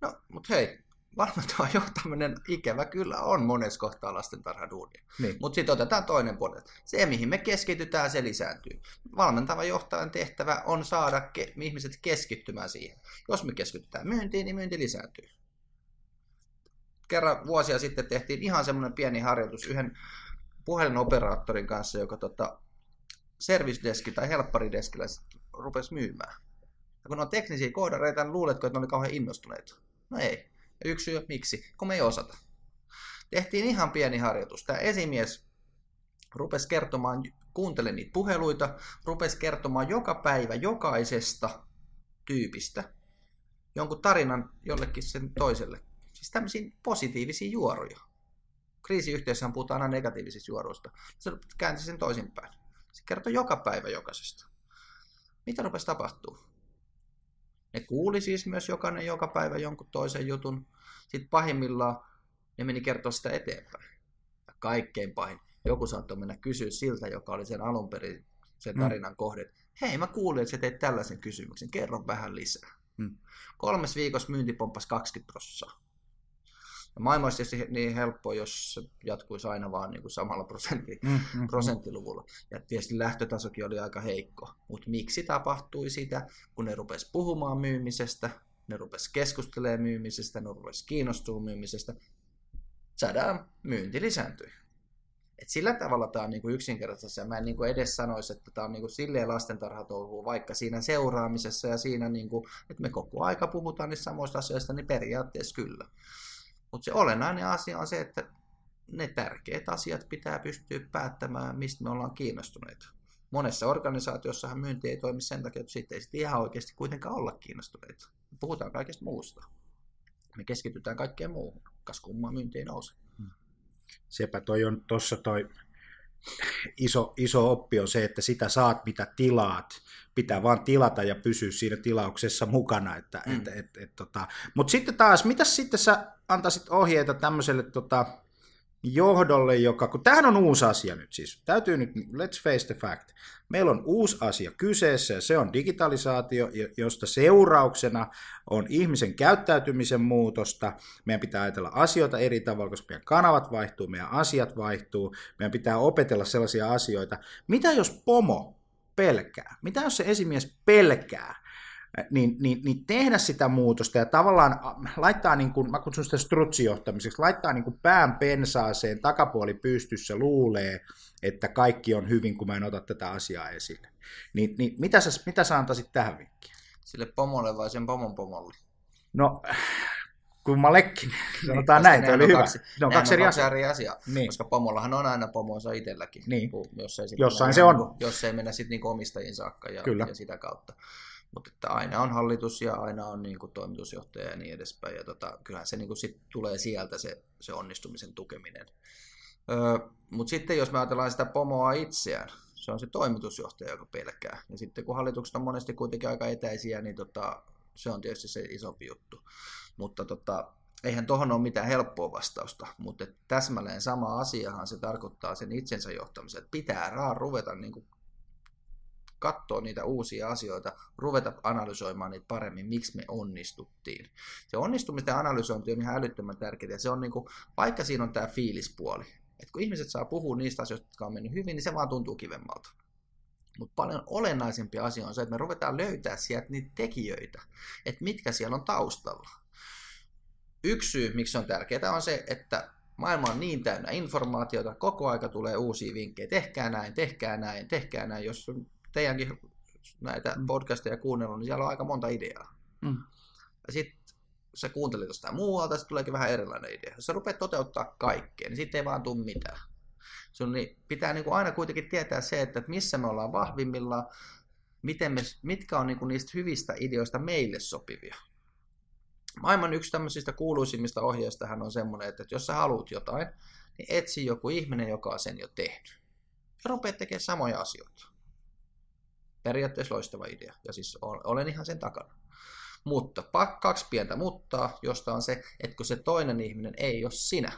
No, mutta hei, valmentava johtaminen ikävä kyllä on monessa kohtaa lastentarhaduunia. Niin. Mutta sitten otetaan toinen puoli. Se, mihin me keskitytään, se lisääntyy. Valmentava johtajan tehtävä on saada ke- ihmiset keskittymään siihen. Jos me keskitytään myyntiin, niin myynti lisääntyy. Kerran vuosia sitten tehtiin ihan semmoinen pieni harjoitus yhden puhelinoperaattorin kanssa, joka tota, service deski tai helpparideskillä rupesi myymään. Ja kun on teknisiä koodareita, niin luuletko, että ne oli kauhean innostuneita? No ei yksi syy, miksi, kun me ei osata. Tehtiin ihan pieni harjoitus. Tämä esimies rupesi kertomaan, kuuntele niitä puheluita, rupesi kertomaan joka päivä jokaisesta tyypistä jonkun tarinan jollekin sen toiselle. Siis tämmöisiä positiivisia juoruja. Kriisiyhteisössä puhutaan aina negatiivisista juoruista. Se käänsi sen toisinpäin. Se kertoi joka päivä jokaisesta. Mitä rupesi tapahtuu? Ne kuuli siis myös jokainen joka päivä jonkun toisen jutun. Sitten pahimmillaan ne meni kertoa sitä eteenpäin. Ja kaikkein pahin. Joku saattoi mennä kysyä siltä, joka oli sen alun perin sen mm. tarinan mm. kohde. Hei, mä kuulin, että sä teit tällaisen kysymyksen. Kerro vähän lisää. Mm. Kolmes viikossa myynti pomppasi 20 prosenttia. Ja maailma olisi tietysti niin helppo, jos se jatkuisi aina vaan niin kuin samalla prosentti, mm, mm, mm, prosenttiluvulla. Ja tietysti lähtötasokin oli aika heikko. Mutta miksi tapahtui sitä, kun ne rupes puhumaan myymisestä, ne rupes keskustelemaan myymisestä, ne rupes kiinnostumaan myymisestä, saadaan myynti lisääntyi. Et sillä tavalla tämä on niinku yksinkertaisesti, ja mä en niinku edes sanoisi, että tämä on niinku silleen lastentarhatouhua, vaikka siinä seuraamisessa ja siinä, niinku, että me koko aika puhutaan niistä samoista asioista, niin periaatteessa kyllä. Mutta se olennainen asia on se, että ne tärkeät asiat pitää pystyä päättämään, mistä me ollaan kiinnostuneita. Monessa organisaatiossahan myynti ei toimi sen takia, että siitä ei sitten ihan oikeasti kuitenkaan olla kiinnostuneita. Puhutaan kaikesta muusta. Me keskitytään kaikkeen muuhun, kas kumma myynti ei nouse. Hmm. Sepä toi on tuossa toi iso, iso oppi on se, että sitä saat mitä tilaat. Pitää vaan tilata ja pysyä siinä tilauksessa mukana. Että, mm. et, et, et, tota. Mutta sitten taas, mitä sitten sä antaisit ohjeita tämmöiselle tota, johdolle, joka, kun tämähän on uusi asia nyt siis, täytyy nyt, let's face the fact, meillä on uusi asia kyseessä ja se on digitalisaatio, josta seurauksena on ihmisen käyttäytymisen muutosta, meidän pitää ajatella asioita eri tavalla, koska meidän kanavat vaihtuu, meidän asiat vaihtuu, meidän pitää opetella sellaisia asioita. Mitä jos pomo pelkää? Mitä jos se esimies pelkää niin, niin, niin tehdä sitä muutosta ja tavallaan laittaa, niin kuin, mä kutsun sitä strutsijohtamiseksi, laittaa niin kuin pään pensaaseen, takapuoli pystyssä, luulee, että kaikki on hyvin, kun mä en ota tätä asiaa esille. Niin, niin mitä, sä, mitä sä antaisit tähän vinkkiin? Sille pomolle vai sen pomon pomolle? No, kummallekin. Sanotaan niin, näin, oli hyvä. Kaksi, ne on kaksi eri asiaa. eri asiaa. Niin. Koska pomollahan on aina pomonsa itselläkin. Niin. Jos ei Jossain mennä se on. niinku- Jos ei mennä sitten niinku omistajiin saakka ja, Kyllä. ja sitä kautta. Mutta että aina on hallitus ja aina on niinku toimitusjohtaja ja niin edespäin. Ja tota, kyllähän se niinku sit tulee sieltä se, se onnistumisen tukeminen. Öö, Mutta sitten jos me ajatellaan sitä pomoa itseään, se on se toimitusjohtaja, joka pelkää. Ja sitten kun hallitukset on monesti kuitenkin aika etäisiä, niin tota, se on tietysti se isompi juttu. Mutta tota, eihän tuohon ole mitään helppoa vastausta, mutta täsmälleen sama asiahan se tarkoittaa sen itsensä johtamisen, että pitää raan ruveta niin kuin katsoa niitä uusia asioita, ruveta analysoimaan niitä paremmin, miksi me onnistuttiin. Se onnistumisten analysointi on ihan älyttömän tärkeää, ja se on niin kuin, vaikka siinä on tämä fiilispuoli, että kun ihmiset saa puhua niistä asioista, jotka on mennyt hyvin, niin se vaan tuntuu kivemmalta. Mutta paljon olennaisempi asia on se, että me ruvetaan löytää sieltä niitä tekijöitä, että mitkä siellä on taustalla. Yksi syy, miksi se on tärkeää, on se, että maailma on niin täynnä informaatiota, koko aika tulee uusia vinkkejä, tehkää näin, tehkää näin, tehkää näin. Jos teidänkin näitä podcasteja kuunnellut, niin siellä on aika monta ideaa. Mm. Ja sitten sä kuuntelit jostain muualta, sitten tuleekin vähän erilainen idea. Jos sä rupeat toteuttaa kaikkea, niin sitten ei vaan tule mitään. Sun niin pitää niin kuin aina kuitenkin tietää se, että missä me ollaan vahvimmillaan, miten me, mitkä on niin kuin niistä hyvistä ideoista meille sopivia. Maailman yksi tämmöisistä kuuluisimmista ohjeistahan on semmoinen, että jos sä haluat jotain, niin etsi joku ihminen, joka on sen jo tehnyt. Ja rupeat tekemään samoja asioita. Periaatteessa loistava idea, ja siis olen ihan sen takana. Mutta kaksi pientä muuttaa, josta on se, että kun se toinen ihminen ei ole sinä.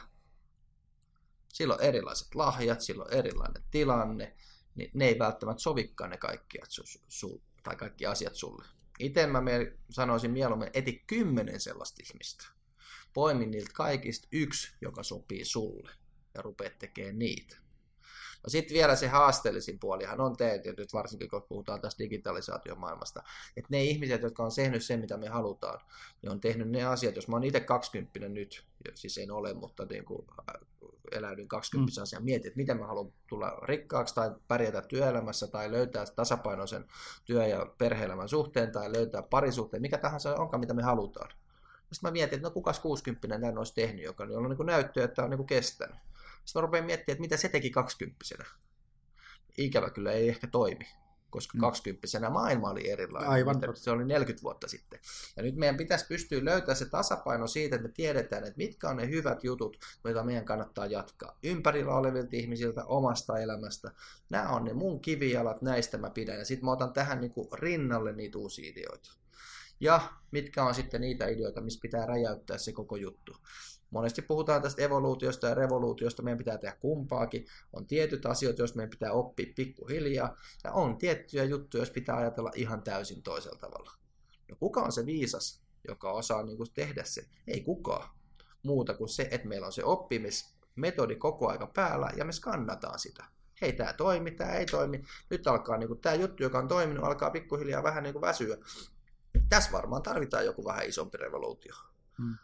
Sillä on erilaiset lahjat, sillä on erilainen tilanne, niin ne ei välttämättä sovikaan ne kaikki, su- su- tai kaikki asiat sulle. Itse mä sanoisin mieluummin, eti kymmenen sellaista ihmistä. Poimin niiltä kaikista yksi, joka sopii sulle, ja rupeat tekemään niitä. No sitten vielä se haasteellisin puolihan on te, että nyt varsinkin kun puhutaan tästä digitalisaatiomaailmasta, että ne ihmiset, jotka on tehnyt sen, mitä me halutaan, niin on tehnyt ne asiat, jos mä oon itse 20 nyt, ja siis en ole, mutta niin kuin eläydyn 20 mm. asian, mietin, että miten mä haluan tulla rikkaaksi tai pärjätä työelämässä tai löytää tasapainoisen työ- ja perhe-elämän suhteen tai löytää parisuhteen, mikä tahansa onkaan, mitä me halutaan. Sitten mä mietin, että no kukas 60 tämän olisi tehnyt, joka on niin näyttöä, että on niin kestänyt. Sitten mä rupean miettimään, että mitä se teki 20 Ikävä kyllä ei ehkä toimi, koska mm. 20 maailma oli erilainen. Aivan. Se oli 40 vuotta sitten. Ja nyt meidän pitäisi pystyä löytämään se tasapaino siitä, että me tiedetään, että mitkä on ne hyvät jutut, joita meidän kannattaa jatkaa. Ympärillä olevilta ihmisiltä, omasta elämästä. Nämä on ne mun kivijalat, näistä mä pidän. Ja sitten mä otan tähän niin kuin rinnalle niitä uusia ideoita. Ja mitkä on sitten niitä ideoita, missä pitää räjäyttää se koko juttu. Monesti puhutaan tästä evoluutiosta ja revoluutiosta, meidän pitää tehdä kumpaakin. On tietyt asiat, joista meidän pitää oppia pikkuhiljaa, ja on tiettyjä juttuja, jos pitää ajatella ihan täysin toisella tavalla. No kuka on se viisas, joka osaa niin kuin tehdä se? Ei kukaan. Muuta kuin se, että meillä on se oppimismetodi koko aika päällä, ja me skannataan sitä. Hei, tämä toimi, tämä ei toimi. Nyt alkaa niin kuin, tämä juttu, joka on toiminut, alkaa pikkuhiljaa vähän niin kuin väsyä. Tässä varmaan tarvitaan joku vähän isompi revoluutio. Hmm.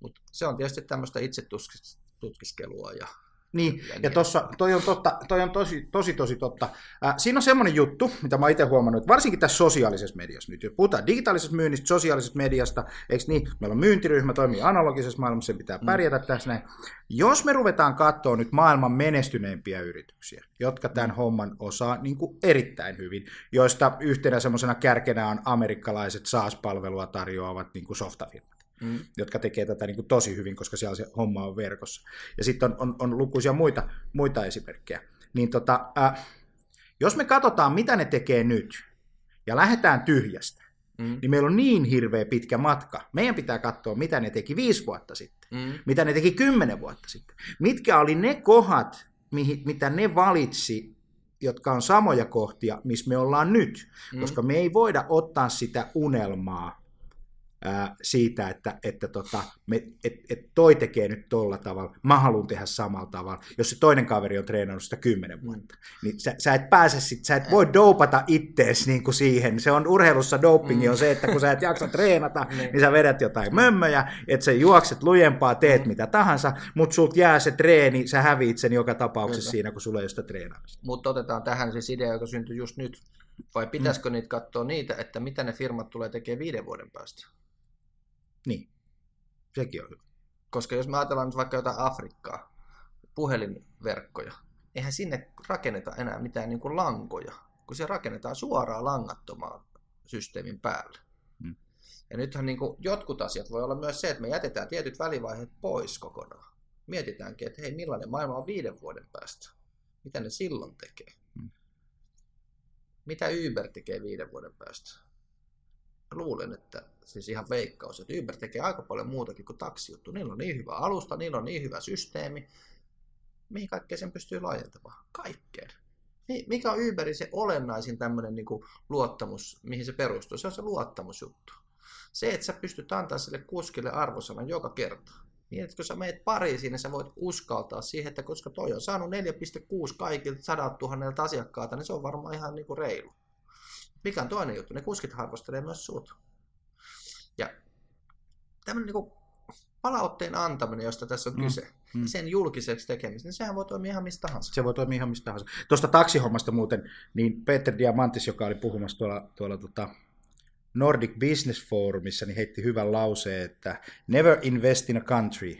Mutta se on tietysti tämmöistä itsetutkiskelua ja Niin, ja tossa, toi on, totta, toi on tosi, tosi, tosi totta. Äh, siinä on semmoinen juttu, mitä mä itse huomannut, että varsinkin tässä sosiaalisessa mediassa nyt, jos puhutaan digitaalisesta myynnistä, sosiaalisesta mediasta, eikö niin, meillä on myyntiryhmä, toimii analogisessa maailmassa, sen pitää pärjätä mm. tässä näin. Jos me ruvetaan katsoa nyt maailman menestyneimpiä yrityksiä, jotka tämän homman osaa niin kuin erittäin hyvin, joista yhtenä semmoisena kärkenä on amerikkalaiset SaaS-palvelua tarjoavat niin kuin softafirmat mm. jotka tekee tätä niin kuin tosi hyvin, koska siellä se homma on verkossa. Ja sitten on, on, on lukuisia muita, muita esimerkkejä. Niin tota, äh, jos me katsotaan, mitä ne tekee nyt, ja lähdetään tyhjästä, mm. niin meillä on niin hirveä pitkä matka. Meidän pitää katsoa, mitä ne teki viisi vuotta sitten, mm. mitä ne teki kymmenen vuotta sitten. Mitkä oli ne kohdat, mihin, mitä ne valitsi, jotka on samoja kohtia, missä me ollaan nyt. Mm. Koska me ei voida ottaa sitä unelmaa ää, siitä, että, että tota, me, et, et toi tekee nyt tolla tavalla, mä haluan tehdä samalla tavalla. Jos se toinen kaveri on treenannut sitä kymmenen vuotta, mm. niin sä, sä et pääse sit, sä et voi dopata ittees niin kuin siihen. Se on urheilussa dopingi mm. on se, että kun sä et jaksa treenata, niin. niin sä vedät jotain mömmöjä, että sä juokset lujempaa, teet mm. mitä tahansa, mutta sulta jää se treeni, sä häviit sen joka tapauksessa Kyllä. siinä, kun sulla ei ole sitä treenaamista. Mutta otetaan tähän siis idea, joka syntyi just nyt. Vai pitäisikö mm. niitä katsoa niitä, että mitä ne firmat tulee tekemään viiden vuoden päästä? Niin, sekin on hyvä. Koska jos me ajatellaan nyt vaikka jotain Afrikkaa, puhelinverkkoja, eihän sinne rakenneta enää mitään niin kuin lankoja, kun se rakennetaan suoraan langattomaan systeemin päälle. Hmm. Ja nythän niin kuin jotkut asiat voi olla myös se, että me jätetään tietyt välivaiheet pois kokonaan. Mietitäänkin, että hei, millainen maailma on viiden vuoden päästä? Mitä ne silloin tekee? Hmm. Mitä Uber tekee viiden vuoden päästä? Luulen, että siis ihan veikkaus, että Uber tekee aika paljon muutakin kuin taksijuttu. Niillä on niin hyvä alusta, niillä on niin hyvä systeemi. Mihin kaikkeen sen pystyy laajentamaan? Kaikkeen. Mikä on Uberin se olennaisin tämmöinen niin luottamus, mihin se perustuu? Se on se luottamusjuttu. Se, että sä pystyt antaa sille kuskille arvosanan joka kerta. Niin, että kun sä meet Pariisiin, niin sä voit uskaltaa siihen, että koska toi on saanut 4,6 kaikilta 100 000 asiakkaalta, niin se on varmaan ihan niin kuin reilu. Mikä on toinen juttu? Ne kuskit arvostelee myös sut. Ja tämmöinen niin palautteen antaminen, josta tässä on mm. kyse, mm. sen julkiseksi tekemistä, niin sehän voi toimia ihan mistä tahansa. Se voi toimia ihan mistä tahansa. Tuosta taksihommasta muuten, niin Peter Diamantis, joka oli puhumassa tuolla, tuolla tota Nordic Business Forumissa, niin heitti hyvän lauseen, että never invest in a country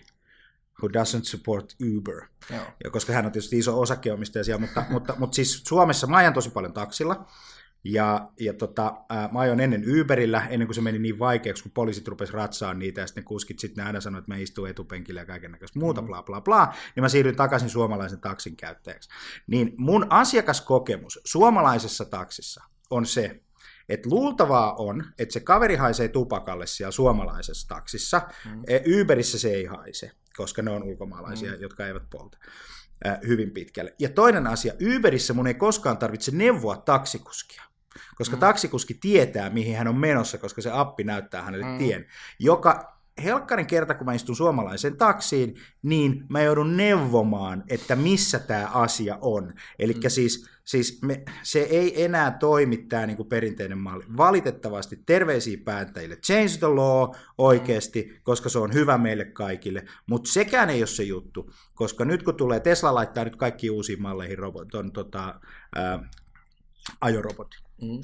who doesn't support Uber. Joo. Ja koska hän on tietysti iso osakeomistaja siellä, mutta, mutta, mutta siis Suomessa mä ajan tosi paljon taksilla, ja, ja tota, ää, mä ajoin ennen Uberillä, ennen kuin se meni niin vaikeaksi, kun poliisit rupesivat ratsaan niitä, ja sitten ne kuskit sitten aina sanoivat, että mä istun etupenkillä ja kaiken näköistä muuta, mm. bla bla bla, niin mä siirryin takaisin suomalaisen taksin käyttäjäksi. Niin mun asiakaskokemus suomalaisessa taksissa on se, että luultavaa on, että se kaveri haisee tupakalle siellä suomalaisessa taksissa, mm. E, Uberissä se ei haise, koska ne on ulkomaalaisia, mm. jotka eivät polta hyvin pitkälle. Ja toinen asia, Uberissä mun ei koskaan tarvitse neuvoa taksikuskia koska mm. taksikuski tietää, mihin hän on menossa, koska se appi näyttää hänelle mm. tien. Joka helkkarin kerta, kun mä istun suomalaisen taksiin, niin mä joudun neuvomaan, että missä tämä asia on. Eli mm. siis, siis me, se ei enää toimi tämä niinku perinteinen malli. Valitettavasti terveisiä päättäjille. Change the law oikeasti, mm. koska se on hyvä meille kaikille. Mutta sekään ei ole se juttu, koska nyt kun tulee, Tesla laittaa nyt kaikki uusiin malleihin robot, on, tota, ää, ajorobotin. Mm.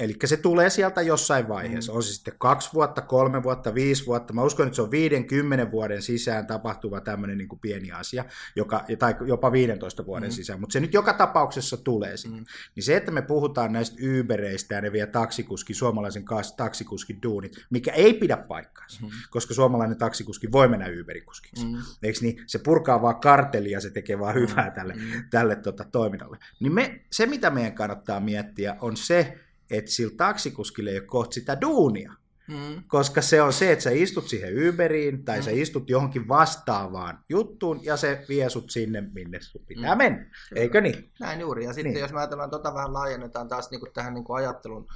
Eli se tulee sieltä jossain vaiheessa. Mm. On se sitten kaksi vuotta, kolme vuotta, viisi vuotta. Mä uskon, että se on viiden, kymmenen vuoden sisään tapahtuva tämmöinen niin kuin pieni asia, joka, tai jopa 15 vuoden mm. sisään. Mutta se nyt joka tapauksessa tulee Mm. Niin se, että me puhutaan näistä Ubereistä ja ne vie taksikuski, suomalaisen taksikuskin duunit, mikä ei pidä paikkaansa, mm. koska suomalainen taksikuski voi mennä Uberikuskiksi. Mm. Eikö niin? Se purkaa vaan kartelia, se tekee vaan hyvää mm. tälle, mm. tälle tota, toiminnalle. Niin me, se, mitä meidän kannattaa miettiä, on se, että sillä taksikuskille ei ole kohta sitä duunia. Mm. Koska se on se, että sä istut siihen Uberiin tai mm. sä istut johonkin vastaavaan juttuun ja se vie sut sinne, minne sun pitää mm. mennä. Eikö niin? Näin juuri. Ja sitten niin. jos me ajatellaan tota vähän laajennetaan taas niinku tähän niinku ajattelun,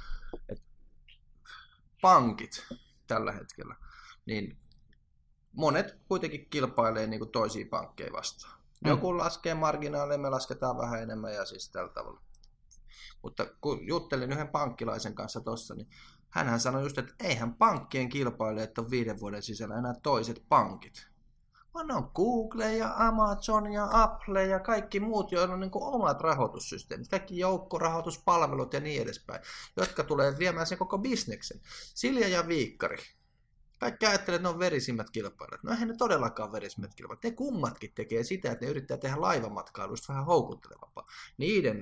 että pankit tällä hetkellä, niin monet kuitenkin kilpailee niinku toisiin pankkeja vastaan. Mm. Joku laskee marginaaleja, me lasketaan vähän enemmän ja siis tällä tavalla. Mutta kun juttelin yhden pankkilaisen kanssa tuossa, niin hän sanoi just, että eihän pankkien kilpailijat ole viiden vuoden sisällä enää toiset pankit. Vaan on Google ja Amazon ja Apple ja kaikki muut, joilla on niin omat rahoitussysteemit, kaikki joukkorahoituspalvelut ja niin edespäin, jotka tulee viemään sen koko bisneksen. Silja ja Viikkari, kaikki ajattelee, että ne on verisimmät kilpailijat. No eihän ne todellakaan verisimmät kilpailijat. Ne kummatkin tekee sitä, että ne yrittää tehdä laivamatkailusta vähän houkuttelevampaa. Niiden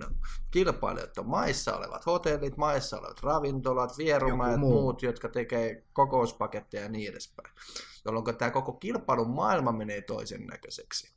kilpailijat on maissa olevat hotellit, maissa olevat ravintolat, vierumaat muu. muut, jotka tekee kokouspaketteja ja niin edespäin. Jolloin tämä koko kilpailun maailma menee toisen näköiseksi.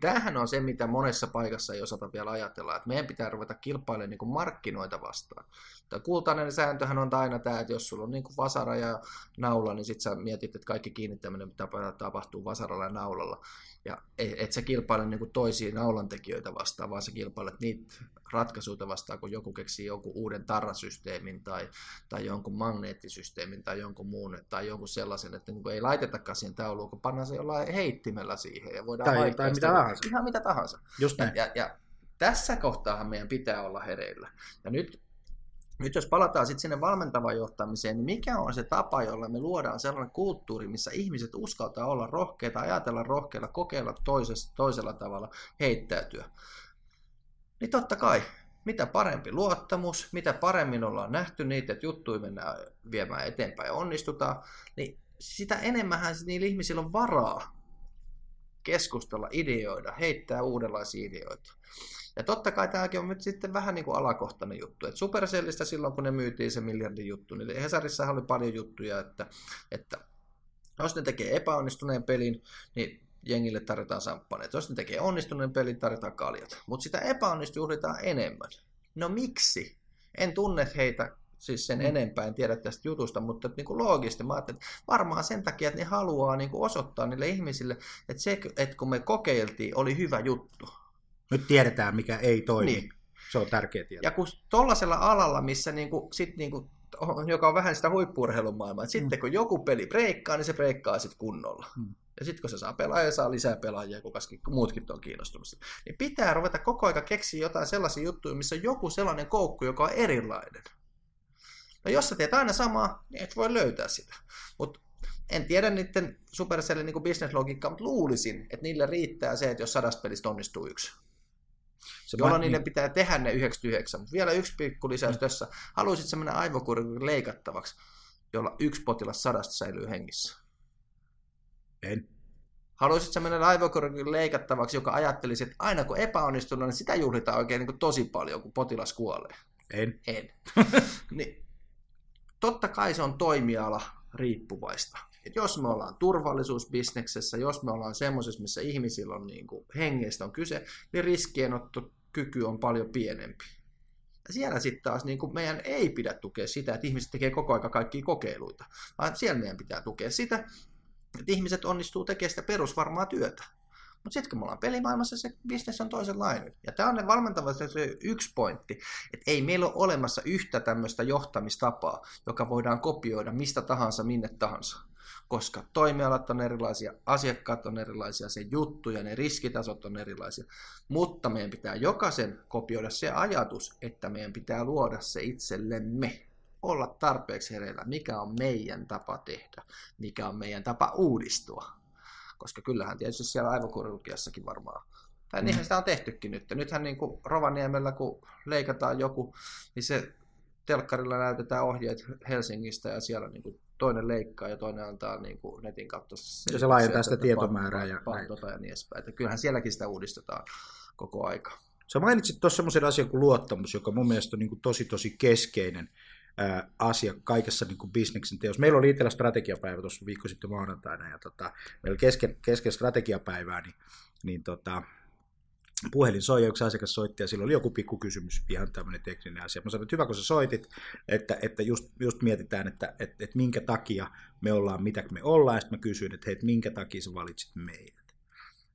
Tämähän on se, mitä monessa paikassa ei osata vielä ajatella, että meidän pitää ruveta kilpailemaan niin kuin markkinoita vastaan. Tämä kultainen sääntöhän on aina tämä, että jos sulla on niin kuin vasara ja naula, niin sitten sä mietit, että kaikki kiinnittäminen tapahtuu vasaralla ja naulalla. Ja et sä kilpaile niin kuin toisia naulantekijöitä vastaan, vaan sä kilpailet niitä ratkaisuita vastaan, kun joku keksii jonkun uuden tarrasysteemin tai, tai jonkun magneettisysteemin tai jonkun muun tai jonkun sellaisen, että niin ei laitetakaan siihen tauluun, kun pannaan se jollain heittimellä siihen ja voidaan Tai- tai mitä tahansa. Ihan mitä tahansa. Just Ja, näin. ja, ja tässä kohtaahan meidän pitää olla hereillä. Ja nyt, nyt jos palataan sitten sinne valmentavaan johtamiseen, niin mikä on se tapa, jolla me luodaan sellainen kulttuuri, missä ihmiset uskaltaa olla rohkeita, ajatella rohkeilla, kokeilla toisessa, toisella tavalla, heittäytyä. Niin totta kai, mitä parempi luottamus, mitä paremmin ollaan nähty niitä, että juttuja mennään viemään eteenpäin ja onnistutaan, niin sitä enemmän niillä ihmisillä on varaa keskustella, ideoida, heittää uudenlaisia ideoita. Ja totta kai tämäkin on nyt sitten vähän niin kuin alakohtainen juttu. Et Supercellistä silloin, kun ne myytiin se miljardin juttu, niin Hesarissahan oli paljon juttuja, että, että jos ne tekee epäonnistuneen pelin, niin jengille tarjotaan samppaneet. Jos ne tekee onnistuneen pelin, tarjotaan kaljat. Mutta sitä epäonnistu juhlitaan enemmän. No miksi? En tunne heitä siis sen enempää, en tiedä tästä jutusta, mutta niin kuin loogisesti mä ajattelin, että varmaan sen takia, että ne haluaa niin kuin osoittaa niille ihmisille, että se, että kun me kokeiltiin, oli hyvä juttu. Nyt tiedetään, mikä ei toimi. Niin. Se on tärkeä tieto. Ja kun tuollaisella alalla, missä niinku, sit niinku, joka on vähän sitä huippuurheilun maailmaa, että sitten kun joku peli breikkaa, niin se breikkaa sitten kunnolla. Mm. Ja sitten kun se saa pelaajia, saa lisää pelaajia, kun muutkin on kiinnostunut. Niin pitää ruveta koko aika keksiä jotain sellaisia juttuja, missä on joku sellainen koukku, joka on erilainen. No jos sä teet aina samaa, niin et voi löytää sitä. Mutta en tiedä niiden Supercellin niin bisneslogiikkaa, mutta luulisin, että niille riittää se, että jos sadasta pelistä onnistuu yksi. Se jolloin ma- niiden pitää tehdä ne 99. Mutta vielä yksi pikku lisäys mm. tässä. Haluaisitko mennä aivokurkun leikattavaksi, jolla yksi potilas sadasta säilyy hengissä? En. Haluaisitko mennä aivokurkun leikattavaksi, joka ajattelisi, että aina kun epäonnistunut, niin sitä juhlitaan oikein niin kuin tosi paljon, kun potilas kuolee? En. En. niin, totta kai se on toimiala riippuvaista. Et jos me ollaan turvallisuusbisneksessä, jos me ollaan semmoisessa, missä ihmisillä on niin kuin hengestä on kyse, niin riskienottokyky on paljon pienempi. Ja siellä sitten taas niin kuin meidän ei pidä tukea sitä, että ihmiset tekee koko aika kaikkia kokeiluita, vaan siellä meidän pitää tukea sitä, että ihmiset onnistuu tekemään sitä perusvarmaa työtä. Mutta sitten kun me ollaan pelimaailmassa, se bisnes on toisenlainen. Ja tämä on ne valmentava se yksi pointti, että ei meillä ole olemassa yhtä tämmöistä johtamistapaa, joka voidaan kopioida mistä tahansa, minne tahansa. Koska toimialat on erilaisia, asiakkaat on erilaisia, se juttu ja ne riskitasot on erilaisia. Mutta meidän pitää jokaisen kopioida se ajatus, että meidän pitää luoda se itsellemme olla tarpeeksi hereillä, mikä on meidän tapa tehdä, mikä on meidän tapa uudistua koska kyllähän tietysti siellä aivokururgiassakin varmaan, tai niinhän sitä on tehtykin nyt. Nythän niin kuin Rovaniemellä, kun leikataan joku, niin se telkkarilla näytetään ohjeet Helsingistä ja siellä niin kuin toinen leikkaa ja toinen antaa niin kuin netin kautta. Ja se laajentaa sitä tietomäärää ja tota ja niin edespäin. Että kyllähän sielläkin sitä uudistetaan koko aika. Sä mainitsit tuossa semmoisen asian kuin luottamus, joka mun mielestä on niin kuin tosi tosi keskeinen ää, asia kaikessa niin kuin bisneksen teossa. Meillä oli itsellä strategiapäivä tuossa viikko sitten maanantaina, ja tota, meillä kesken, kesken strategiapäivää, niin, niin tota, puhelin soi, ja yksi asiakas soitti, ja sillä oli joku pikku kysymys, ihan tämmöinen tekninen asia. Mä sanoin, että hyvä, kun sä soitit, että, että just, just mietitään, että, että, että minkä takia me ollaan, mitä me ollaan, ja sitten mä kysyin, että hei, että minkä takia sä valitsit meidät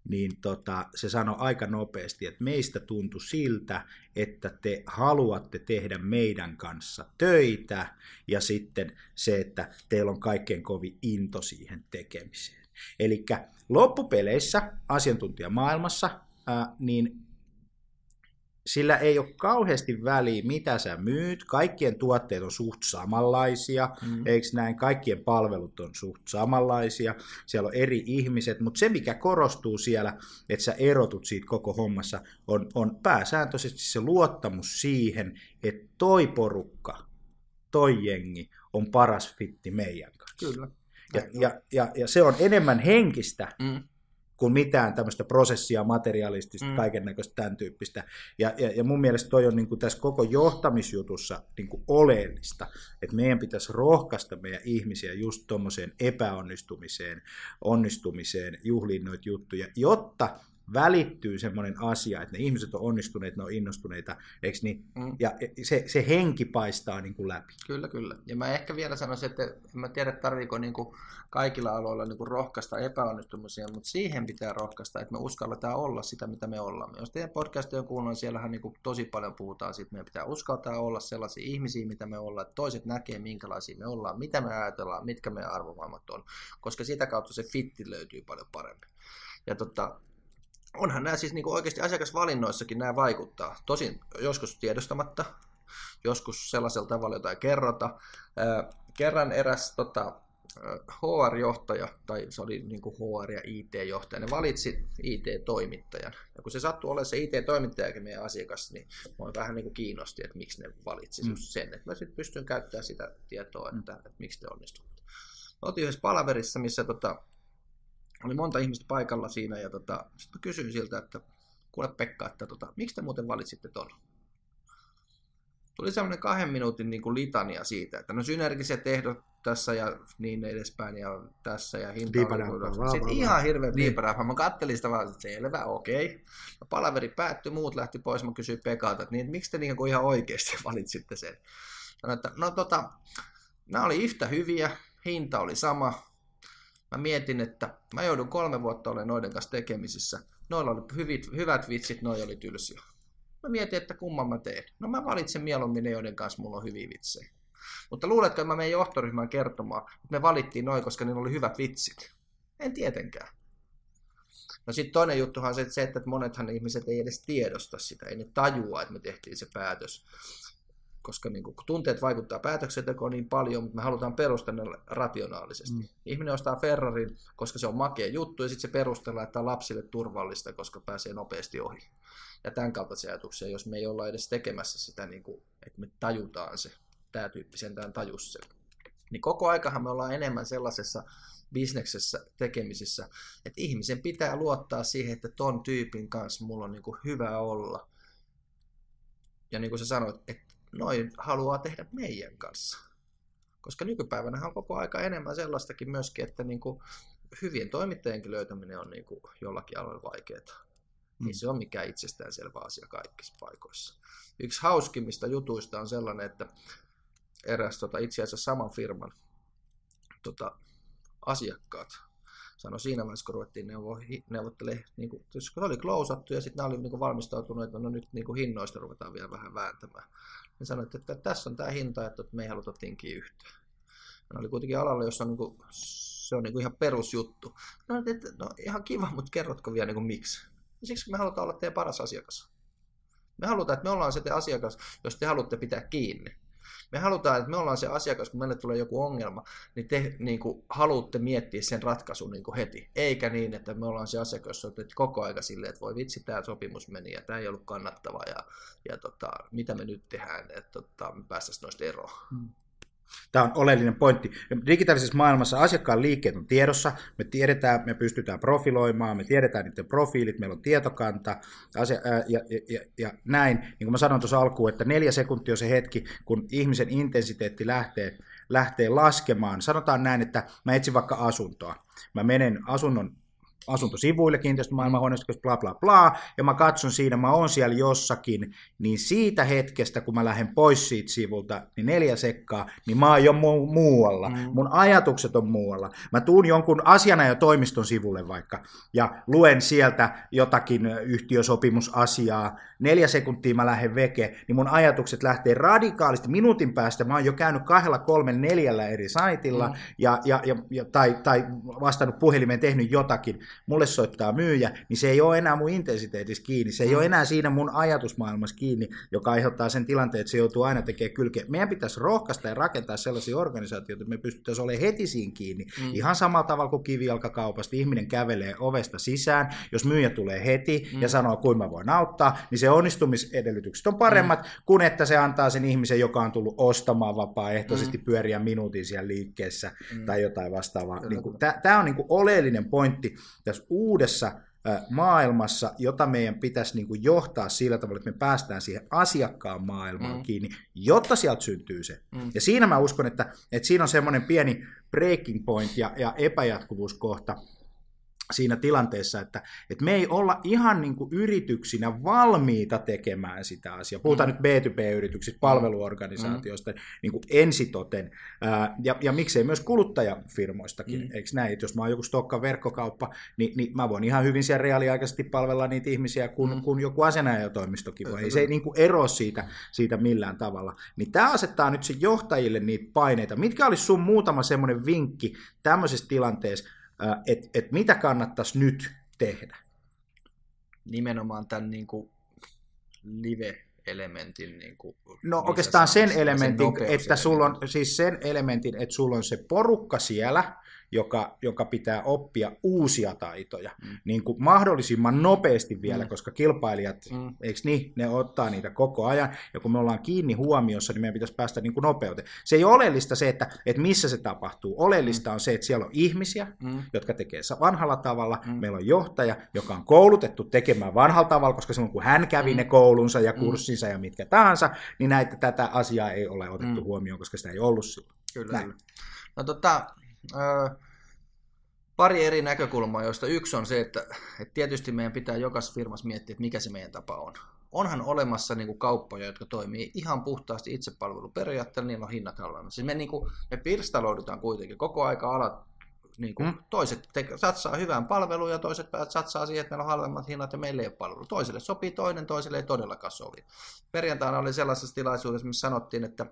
niin tota, se sanoi aika nopeasti, että meistä tuntui siltä, että te haluatte tehdä meidän kanssa töitä ja sitten se, että teillä on kaikkein kovin into siihen tekemiseen. Eli loppupeleissä asiantuntijamaailmassa, niin sillä ei ole kauheasti väliä, mitä sä myyt. Kaikkien tuotteet on suht samanlaisia, mm. eikö näin? Kaikkien palvelut on suht samanlaisia. Siellä on eri ihmiset, mutta se, mikä korostuu siellä, että sä erotut siitä koko hommassa, on, on pääsääntöisesti se luottamus siihen, että toi porukka, toi jengi on paras fitti meidän kanssa. Kyllä. Ja, ja, ja, ja se on enemmän henkistä Mm. Kuin mitään tämmöistä prosessia, materialistista, mm. Kaiken näköistä tämän tyyppistä. Ja, ja, ja mun mielestä toi on niin kuin tässä koko johtamisjutussa niin kuin oleellista, että meidän pitäisi rohkaista meidän ihmisiä just tuommoiseen epäonnistumiseen, onnistumiseen, juhliin noita juttuja, jotta välittyy semmoinen asia, että ne ihmiset on onnistuneet, ne on innostuneita, eikö niin? Mm. Ja se, se henki paistaa niin kuin läpi. Kyllä, kyllä. Ja mä ehkä vielä sanoisin, että en mä tiedä, tarviiko niinku kaikilla aloilla niinku rohkaista epäonnistumisia, mutta siihen pitää rohkaista, että me uskalletaan olla sitä, mitä me ollaan. Jos teidän podcastia on kuunnellut, niin siellähän niinku tosi paljon puhutaan siitä, että meidän pitää uskaltaa olla sellaisia ihmisiä, mitä me ollaan, että toiset näkee, minkälaisia me ollaan, mitä me ajatellaan, mitkä meidän arvomaailmat on, koska sitä kautta se fitti löytyy paljon paremmin. Ja tota, onhan nämä siis niin oikeasti asiakasvalinnoissakin nämä vaikuttaa. Tosin joskus tiedostamatta, joskus sellaisella tavalla, jota ei kerrota. Kerran eräs tota, HR-johtaja, tai se oli niin kuin HR- ja IT-johtaja, ne valitsi IT-toimittajan. Ja kun se sattui olemaan se IT-toimittajakin meidän asiakas, niin mua vähän niin kuin kiinnosti, että miksi ne valitsi mm. sen. Että mä sitten pystyn käyttämään sitä tietoa, että, että, että miksi te onnistuivat. Me oltiin yhdessä palaverissa, missä tota, oli monta ihmistä paikalla siinä, ja tota, sitten kysyin siltä, että kuule Pekka, että tota, miksi te muuten valitsitte ton? Tuli semmoinen kahden minuutin niin kuin litania siitä, että no synergiset ehdot tässä ja niin edespäin ja tässä ja hinta oli Sitten ihan hirveä niin. Mä kattelin sitä vaan, että selvä, okei. Okay. Palaveri päättyi, muut lähti pois, mä kysyin Pekalta, että, niin, että miksi te niin kuin ihan oikeasti valitsitte sen? Sanoin, että no tota, nämä oli yhtä hyviä, hinta oli sama, mä mietin, että mä joudun kolme vuotta olemaan noiden kanssa tekemisissä. Noilla oli hyvit, hyvät vitsit, noi oli tylsiä. Mä mietin, että kumman mä teen. No mä valitsen mieluummin ne, joiden kanssa mulla on hyviä vitsejä. Mutta luuletko, että mä menen johtoryhmään kertomaan, että me valittiin noin, koska niillä oli hyvät vitsit? En tietenkään. No sitten toinen juttuhan on se, että monethan ihmiset ei edes tiedosta sitä, ei ne tajua, että me tehtiin se päätös koska niin kuin, tunteet vaikuttaa päätöksentekoon niin paljon, mutta me halutaan perustella rationaalisesti. Mm. Ihminen ostaa Ferrarin, koska se on makea juttu, ja sitten se perustellaan, että on lapsille turvallista, koska pääsee nopeasti ohi. Ja tämän kaltaisia ajatuksia, jos me ei olla edes tekemässä sitä, niin kuin, että me tajutaan se, tämä tyyppi sentään tajus se. Niin koko aikahan me ollaan enemmän sellaisessa bisneksessä tekemisissä, että ihmisen pitää luottaa siihen, että ton tyypin kanssa mulla on niin kuin hyvä olla. Ja niin kuin sä sanoit, että noin haluaa tehdä meidän kanssa. Koska nykypäivänä on koko aika enemmän sellaistakin myöskin, että niin kuin hyvien toimittajienkin löytäminen on niin kuin jollakin alalla vaikeaa. Mm. Niin se on mikään itsestäänselvä asia kaikissa paikoissa. Yksi hauskimmista jutuista on sellainen, että eräs tota, itse asiassa saman firman tota, asiakkaat sanoi siinä vaiheessa, kun ruvettiin neuvottelemaan, niin kuin, kun se oli klousattu ja sitten nämä oli niin kuin valmistautuneet, että no nyt niin kuin hinnoista ruvetaan vielä vähän vääntämään. Ne sanoivat, että tässä on tämä hinta, että me ei haluta tinkiä yhtään. Ne oli kuitenkin alalla, jossa on niin kuin, se on niin kuin ihan perusjuttu. No, että, no ihan kiva, mutta kerrotko vielä niin kuin miksi? Siksi me halutaan olla teidän paras asiakas. Me halutaan, että me ollaan se asiakas, jos te haluatte pitää kiinni. Me halutaan, että me ollaan se asiakas, kun meille tulee joku ongelma, niin te niin kuin, haluatte miettiä sen ratkaisun niin kuin heti. Eikä niin, että me ollaan se asiakas, joka on koko aika silleen, että voi vitsi, tämä sopimus meni ja tämä ei ollut kannattava ja, ja tota, mitä me nyt tehdään, että tota, me päästäisiin noista eroon. Hmm. Tämä on oleellinen pointti. Digitaalisessa maailmassa asiakkaan liikkeet on tiedossa, me tiedetään, me pystytään profiloimaan, me tiedetään niiden profiilit, meillä on tietokanta asia, ää, ja, ja, ja, näin. Niin kuin mä sanoin tuossa alkuun, että neljä sekuntia on se hetki, kun ihmisen intensiteetti lähtee, lähtee laskemaan. Sanotaan näin, että mä etsin vaikka asuntoa. Mä menen asunnon asuntosivuille, kiinteistömaailman huoneistossa, bla bla bla, ja mä katson siinä, mä oon siellä jossakin, niin siitä hetkestä, kun mä lähden pois siitä sivulta, niin neljä sekkaa, niin mä oon jo mu- muualla. Mm. Mun ajatukset on muualla. Mä tuun jonkun asiana ja toimiston sivulle vaikka, ja luen sieltä jotakin yhtiösopimusasiaa, neljä sekuntia mä lähden veke, niin mun ajatukset lähtee radikaalisti. Minuutin päästä mä oon jo käynyt kahdella, kolmen, neljällä eri saitilla, mm. ja, ja, ja, ja, tai, tai vastannut puhelimeen, tehnyt jotakin, mulle soittaa myyjä, niin se ei ole enää mun intensiteetissä kiinni, se ei mm. ole enää siinä mun ajatusmaailmassa kiinni, joka aiheuttaa sen tilanteen, että se joutuu aina tekemään kylkeä. Meidän pitäisi rohkaista ja rakentaa sellaisia organisaatioita, että me pystyttäisiin olemaan heti siinä kiinni. Mm. Ihan samalla tavalla kuin kivijalkakaupasta, ihminen kävelee ovesta sisään, jos myyjä tulee heti mm. ja sanoo, kuinka mä voin auttaa, niin se onnistumisedellytykset on paremmat mm. kuin että se antaa sen ihmisen, joka on tullut ostamaan vapaaehtoisesti mm. pyöriä minuutin siellä liikkeessä mm. tai jotain vastaavaa. Niin Tämä on niin kuin oleellinen pointti, tässä uudessa maailmassa, jota meidän pitäisi niin kuin johtaa sillä tavalla, että me päästään siihen asiakkaan maailmaan mm. kiinni, jotta sieltä syntyy se. Mm. Ja siinä mä uskon, että, että siinä on semmoinen pieni breaking point ja, ja epäjatkuvuuskohta, siinä tilanteessa, että, että me ei olla ihan niin kuin yrityksinä valmiita tekemään sitä asiaa. Puhutaan mm. nyt B2B-yrityksistä, palveluorganisaatioista mm. niin kuin ensitoten, ää, ja, ja miksei myös kuluttajafirmoistakin, mm. eikö näin, että jos mä oon joku stokka verkkokauppa, niin, niin mä voin ihan hyvin siellä reaaliaikaisesti palvella niitä ihmisiä, kun, mm. kun joku asianajotoimistokin voi. Ei se ei niin kuin ero siitä, siitä millään tavalla. Niin tämä asettaa nyt se johtajille niitä paineita. Mitkä olisi sun muutama semmoinen vinkki tämmöisessä tilanteessa, että et mitä kannattaisi nyt tehdä? Nimenomaan tämän niin kuin live-elementin. Niin kuin, no oikeastaan sen elementin, sen että sulla on, siis sen elementin, että sulla on se porukka siellä, joka, joka pitää oppia uusia taitoja mm. niin kuin mahdollisimman nopeasti vielä, mm. koska kilpailijat, mm. eikö niin, ne ottaa niitä koko ajan, ja kun me ollaan kiinni huomiossa, niin meidän pitäisi päästä niin kuin nopeuteen. Se ei ole oleellista se, että, että missä se tapahtuu. Oleellista mm. on se, että siellä on ihmisiä, mm. jotka tekee vanhalla tavalla, mm. meillä on johtaja, joka on koulutettu tekemään vanhalla tavalla, koska silloin kun hän kävi mm. ne koulunsa ja mm. kurssinsa mm. ja mitkä tahansa, niin näitä, tätä asiaa ei ole otettu mm. huomioon, koska sitä ei ollut silloin. Kyllä, Näin. kyllä. No tota, pari eri näkökulmaa, joista yksi on se, että, että tietysti meidän pitää jokaisessa firmassa miettiä, että mikä se meidän tapa on. Onhan olemassa niin kuin kauppoja, jotka toimii ihan puhtaasti itsepalveluperiaatteella, niillä on hinnat halvemmat. Siis me, niin kuin, me pirstaloidutaan kuitenkin koko aika alat, niin kuin, mm. toiset te, satsaa hyvään palveluun ja toiset satsaa siihen, että meillä on halvemmat hinnat ja meillä ei ole palvelu. Toiselle sopii toinen, toiselle ei todellakaan sovi. Perjantaina oli sellaisessa tilaisuudessa, missä sanottiin, että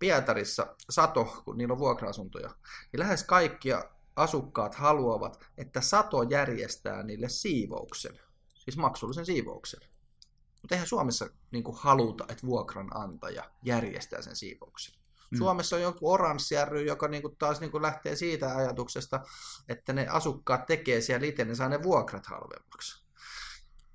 Pietarissa sato, kun niillä on vuokra-asuntoja, niin lähes kaikkia asukkaat haluavat, että sato järjestää niille siivouksen, siis maksullisen siivouksen. Mutta eihän Suomessa niin kuin, haluta, että vuokranantaja järjestää sen siivouksen. Mm. Suomessa on joku oranssi ry, joka niin kuin, taas niin kuin, lähtee siitä ajatuksesta, että ne asukkaat tekee siellä itse, ne saa ne vuokrat halvemmaksi.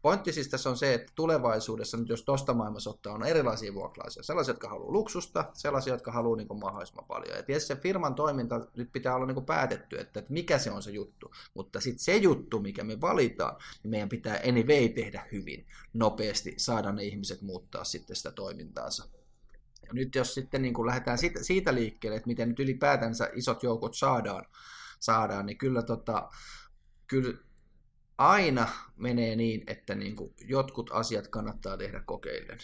Pointti siis tässä on se, että tulevaisuudessa, nyt jos tuosta maailmassa ottaa, on erilaisia vuokralaisia. Sellaisia, jotka haluaa luksusta, sellaisia, jotka haluaa niin mahdollisimman paljon. Ja tietysti se firman toiminta nyt pitää olla niin kuin päätetty, että, että mikä se on se juttu. Mutta sitten se juttu, mikä me valitaan, niin meidän pitää anyway tehdä hyvin, nopeasti, saada ne ihmiset muuttaa sitten sitä toimintaansa. Ja nyt jos sitten niin kuin lähdetään siitä, siitä liikkeelle, että miten nyt ylipäätänsä isot joukot saadaan, saadaan niin kyllä, tota, kyllä aina menee niin, että niin kuin jotkut asiat kannattaa tehdä kokeillen.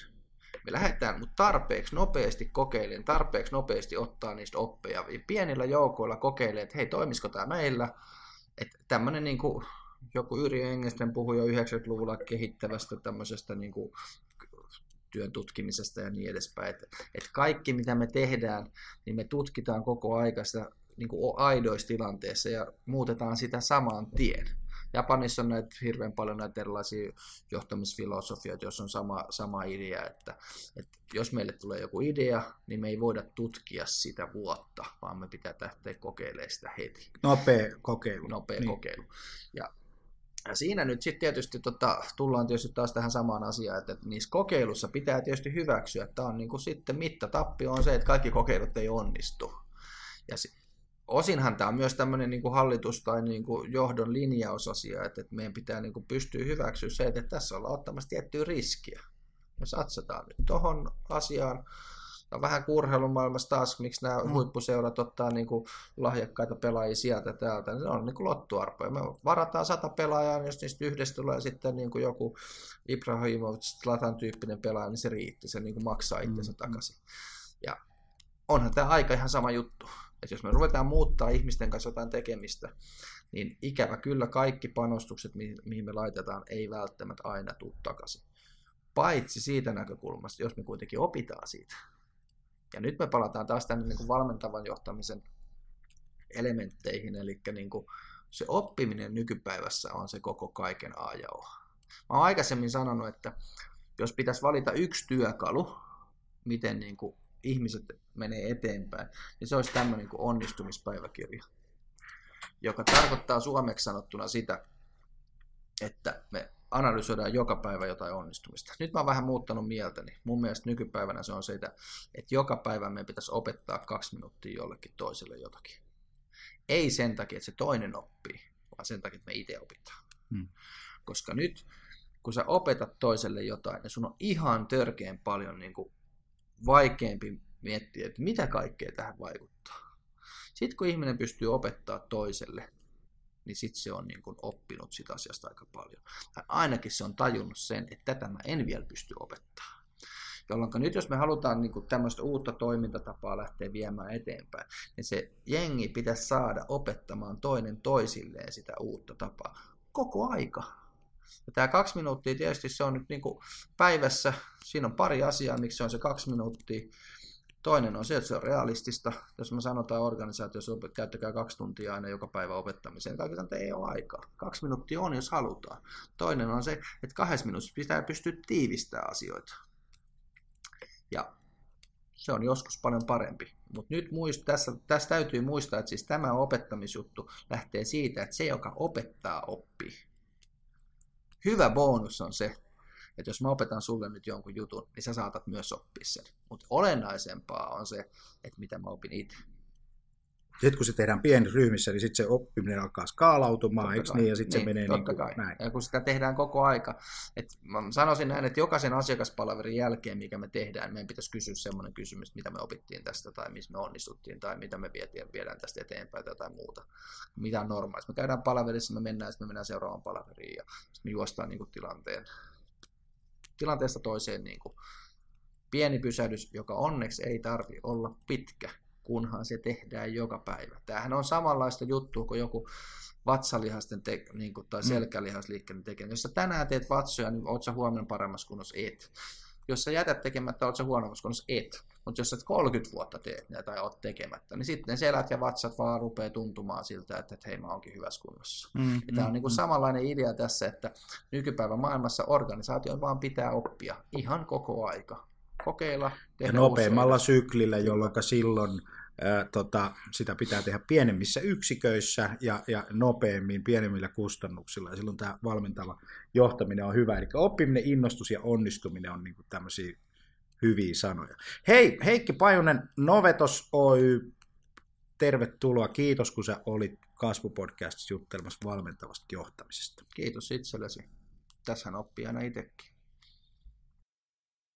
Me lähdetään mutta tarpeeksi nopeasti kokeilen, tarpeeksi nopeasti ottaa niistä oppeja. Pienillä joukoilla kokeilee, että hei, toimisiko tämä meillä. Että tämmöinen niin kuin, joku Yri Engelsten puhui jo 90-luvulla kehittävästä tämmöisestä niin kuin, työn tutkimisesta ja niin edespäin. Että, että kaikki, mitä me tehdään, niin me tutkitaan koko aika sitä niin kuin aidoissa tilanteessa ja muutetaan sitä saman tien. Japanissa on näitä hirveän paljon näitä erilaisia johtamisfilosofioita, jos on sama, sama idea, että, että jos meille tulee joku idea, niin me ei voida tutkia sitä vuotta, vaan me pitää lähteä kokeilemaan sitä heti. Nopea kokeilu. Nopea niin. kokeilu. Ja ja siinä nyt sitten tietysti tota, tullaan tietysti taas tähän samaan asiaan, että, että niissä kokeilussa pitää tietysti hyväksyä, että on niin kuin sitten mittatappi on se, että kaikki kokeilut ei onnistu. Ja osinhan tämä on myös tämmöinen niin kuin hallitus- tai niin kuin johdon linjausasia, että, että meidän pitää niin kuin pystyä hyväksyä se, että tässä ollaan ottamassa tiettyä riskiä. Me satsataan nyt tuohon asiaan. Ja vähän kurheilumaailmassa taas, miksi nämä mm. huippuseurat ottaa niin kuin lahjakkaita pelaajia sieltä täältä, niin se on niin kuin lottuarpoja. Me varataan sata pelaajaa, jos niistä yhdestä tulee sitten niin kuin joku Ibrahimovic, Zlatan tyyppinen pelaaja, niin se riitti, se niin kuin maksaa itsensä mm. takaisin. Ja onhan tämä aika ihan sama juttu. Että jos me ruvetaan muuttaa ihmisten kanssa jotain tekemistä, niin ikävä kyllä kaikki panostukset, mihin me laitetaan, ei välttämättä aina tule takaisin. Paitsi siitä näkökulmasta, jos me kuitenkin opitaan siitä. Ja nyt me palataan taas tänne niin kuin valmentavan johtamisen elementteihin, eli niin kuin se oppiminen nykypäivässä on se koko kaiken A ja O. Mä oon aikaisemmin sanonut, että jos pitäisi valita yksi työkalu, miten niin kuin ihmiset menee eteenpäin, niin se olisi tämmöinen kuin onnistumispäiväkirja, joka tarkoittaa suomeksi sanottuna sitä, että me analysoidaan joka päivä jotain onnistumista. Nyt mä oon vähän muuttanut mieltäni. Mun mielestä nykypäivänä se on se, että joka päivä meidän pitäisi opettaa kaksi minuuttia jollekin toiselle jotakin. Ei sen takia, että se toinen oppii, vaan sen takia, että me itse opitaan. Hmm. Koska nyt, kun sä opetat toiselle jotain, niin sun on ihan törkeän paljon niin kuin vaikeampi miettiä, että mitä kaikkea tähän vaikuttaa. Sitten kun ihminen pystyy opettaa toiselle, niin sitten se on niin kuin oppinut sitä asiasta aika paljon. Tai ainakin se on tajunnut sen, että tätä mä en vielä pysty opettaa. Jolloin nyt jos me halutaan niin kuin tämmöistä uutta toimintatapaa lähteä viemään eteenpäin, niin se jengi pitäisi saada opettamaan toinen toisilleen sitä uutta tapaa koko aika. Ja tämä kaksi minuuttia tietysti se on nyt niin kuin päivässä, siinä on pari asiaa, miksi se on se kaksi minuuttia. Toinen on se, että se on realistista. Jos me sanotaan organisaatiossa, että käyttäkää kaksi tuntia aina joka päivä opettamiseen, kaikki ei ole aikaa. Kaksi minuuttia on, jos halutaan. Toinen on se, että kahdessa minuutissa pitää pystyä tiivistämään asioita. Ja se on joskus paljon parempi. Mutta nyt muist, tässä, tässä täytyy muistaa, että siis tämä opettamisjuttu lähtee siitä, että se, joka opettaa, oppii. Hyvä bonus on se, että jos mä opetan sulle nyt jonkun jutun, niin sä saatat myös oppia sen. Mutta olennaisempaa on se, että mitä mä opin itse. Sitten kun se tehdään pienissä ryhmissä, niin sitten se oppiminen alkaa skaalautumaan, eikö niin? Ja sitten niin, se menee totta niin kuin kai. näin. Ja kun sitä tehdään koko aika. Et mä sanoisin näin, että jokaisen asiakaspalvelin jälkeen, mikä me tehdään, meidän pitäisi kysyä semmoinen kysymys, mitä me opittiin tästä, tai missä me onnistuttiin, tai mitä me vietiin, viedään tästä eteenpäin, tai jotain muuta. Mitä on normaalista. Me käydään palaverissa, me mennään, sitten me mennään seuraavaan palaveriin, ja sitten me juostaan niin kuin tilanteen, tilanteesta toiseen niin kuin pieni pysähdys, joka onneksi ei tarvi olla pitkä, kunhan se tehdään joka päivä. Tämähän on samanlaista juttua kuin joku vatsalihasten te- niin kuin, tai selkälihasliikkeiden tekeminen. Jos sä tänään teet vatsoja, niin oot sä huomenna paremmassa kunnossa? Et. Jos sä jätät tekemättä, oot sä huonommassa kunnossa? Et. Mutta jos sä 30 vuotta teet näitä tai oot tekemättä, niin sitten selät ja vatsat vaan rupeaa tuntumaan siltä, että, että hei mä oonkin hyvässä kunnossa. Mm, Ja tämä on niin kuin samanlainen idea tässä, että nykypäivän maailmassa organisaation vaan pitää oppia ihan koko aika. Kokeilla, Ja tehdä nopeammalla uusia- syklillä, jolloin silloin ää, tota, sitä pitää tehdä pienemmissä yksiköissä ja, ja nopeammin, pienemmillä kustannuksilla. Ja silloin tämä valmentava johtaminen on hyvä. Eli oppiminen, innostus ja onnistuminen on niin kuin tämmöisiä hyviä sanoja. Hei, Heikki Pajunen, Novetos Oy, tervetuloa. Kiitos, kun sä olit Kasvupodcastissa juttelemassa valmentavasta johtamisesta. Kiitos itsellesi. Tässähän oppii aina itsekin.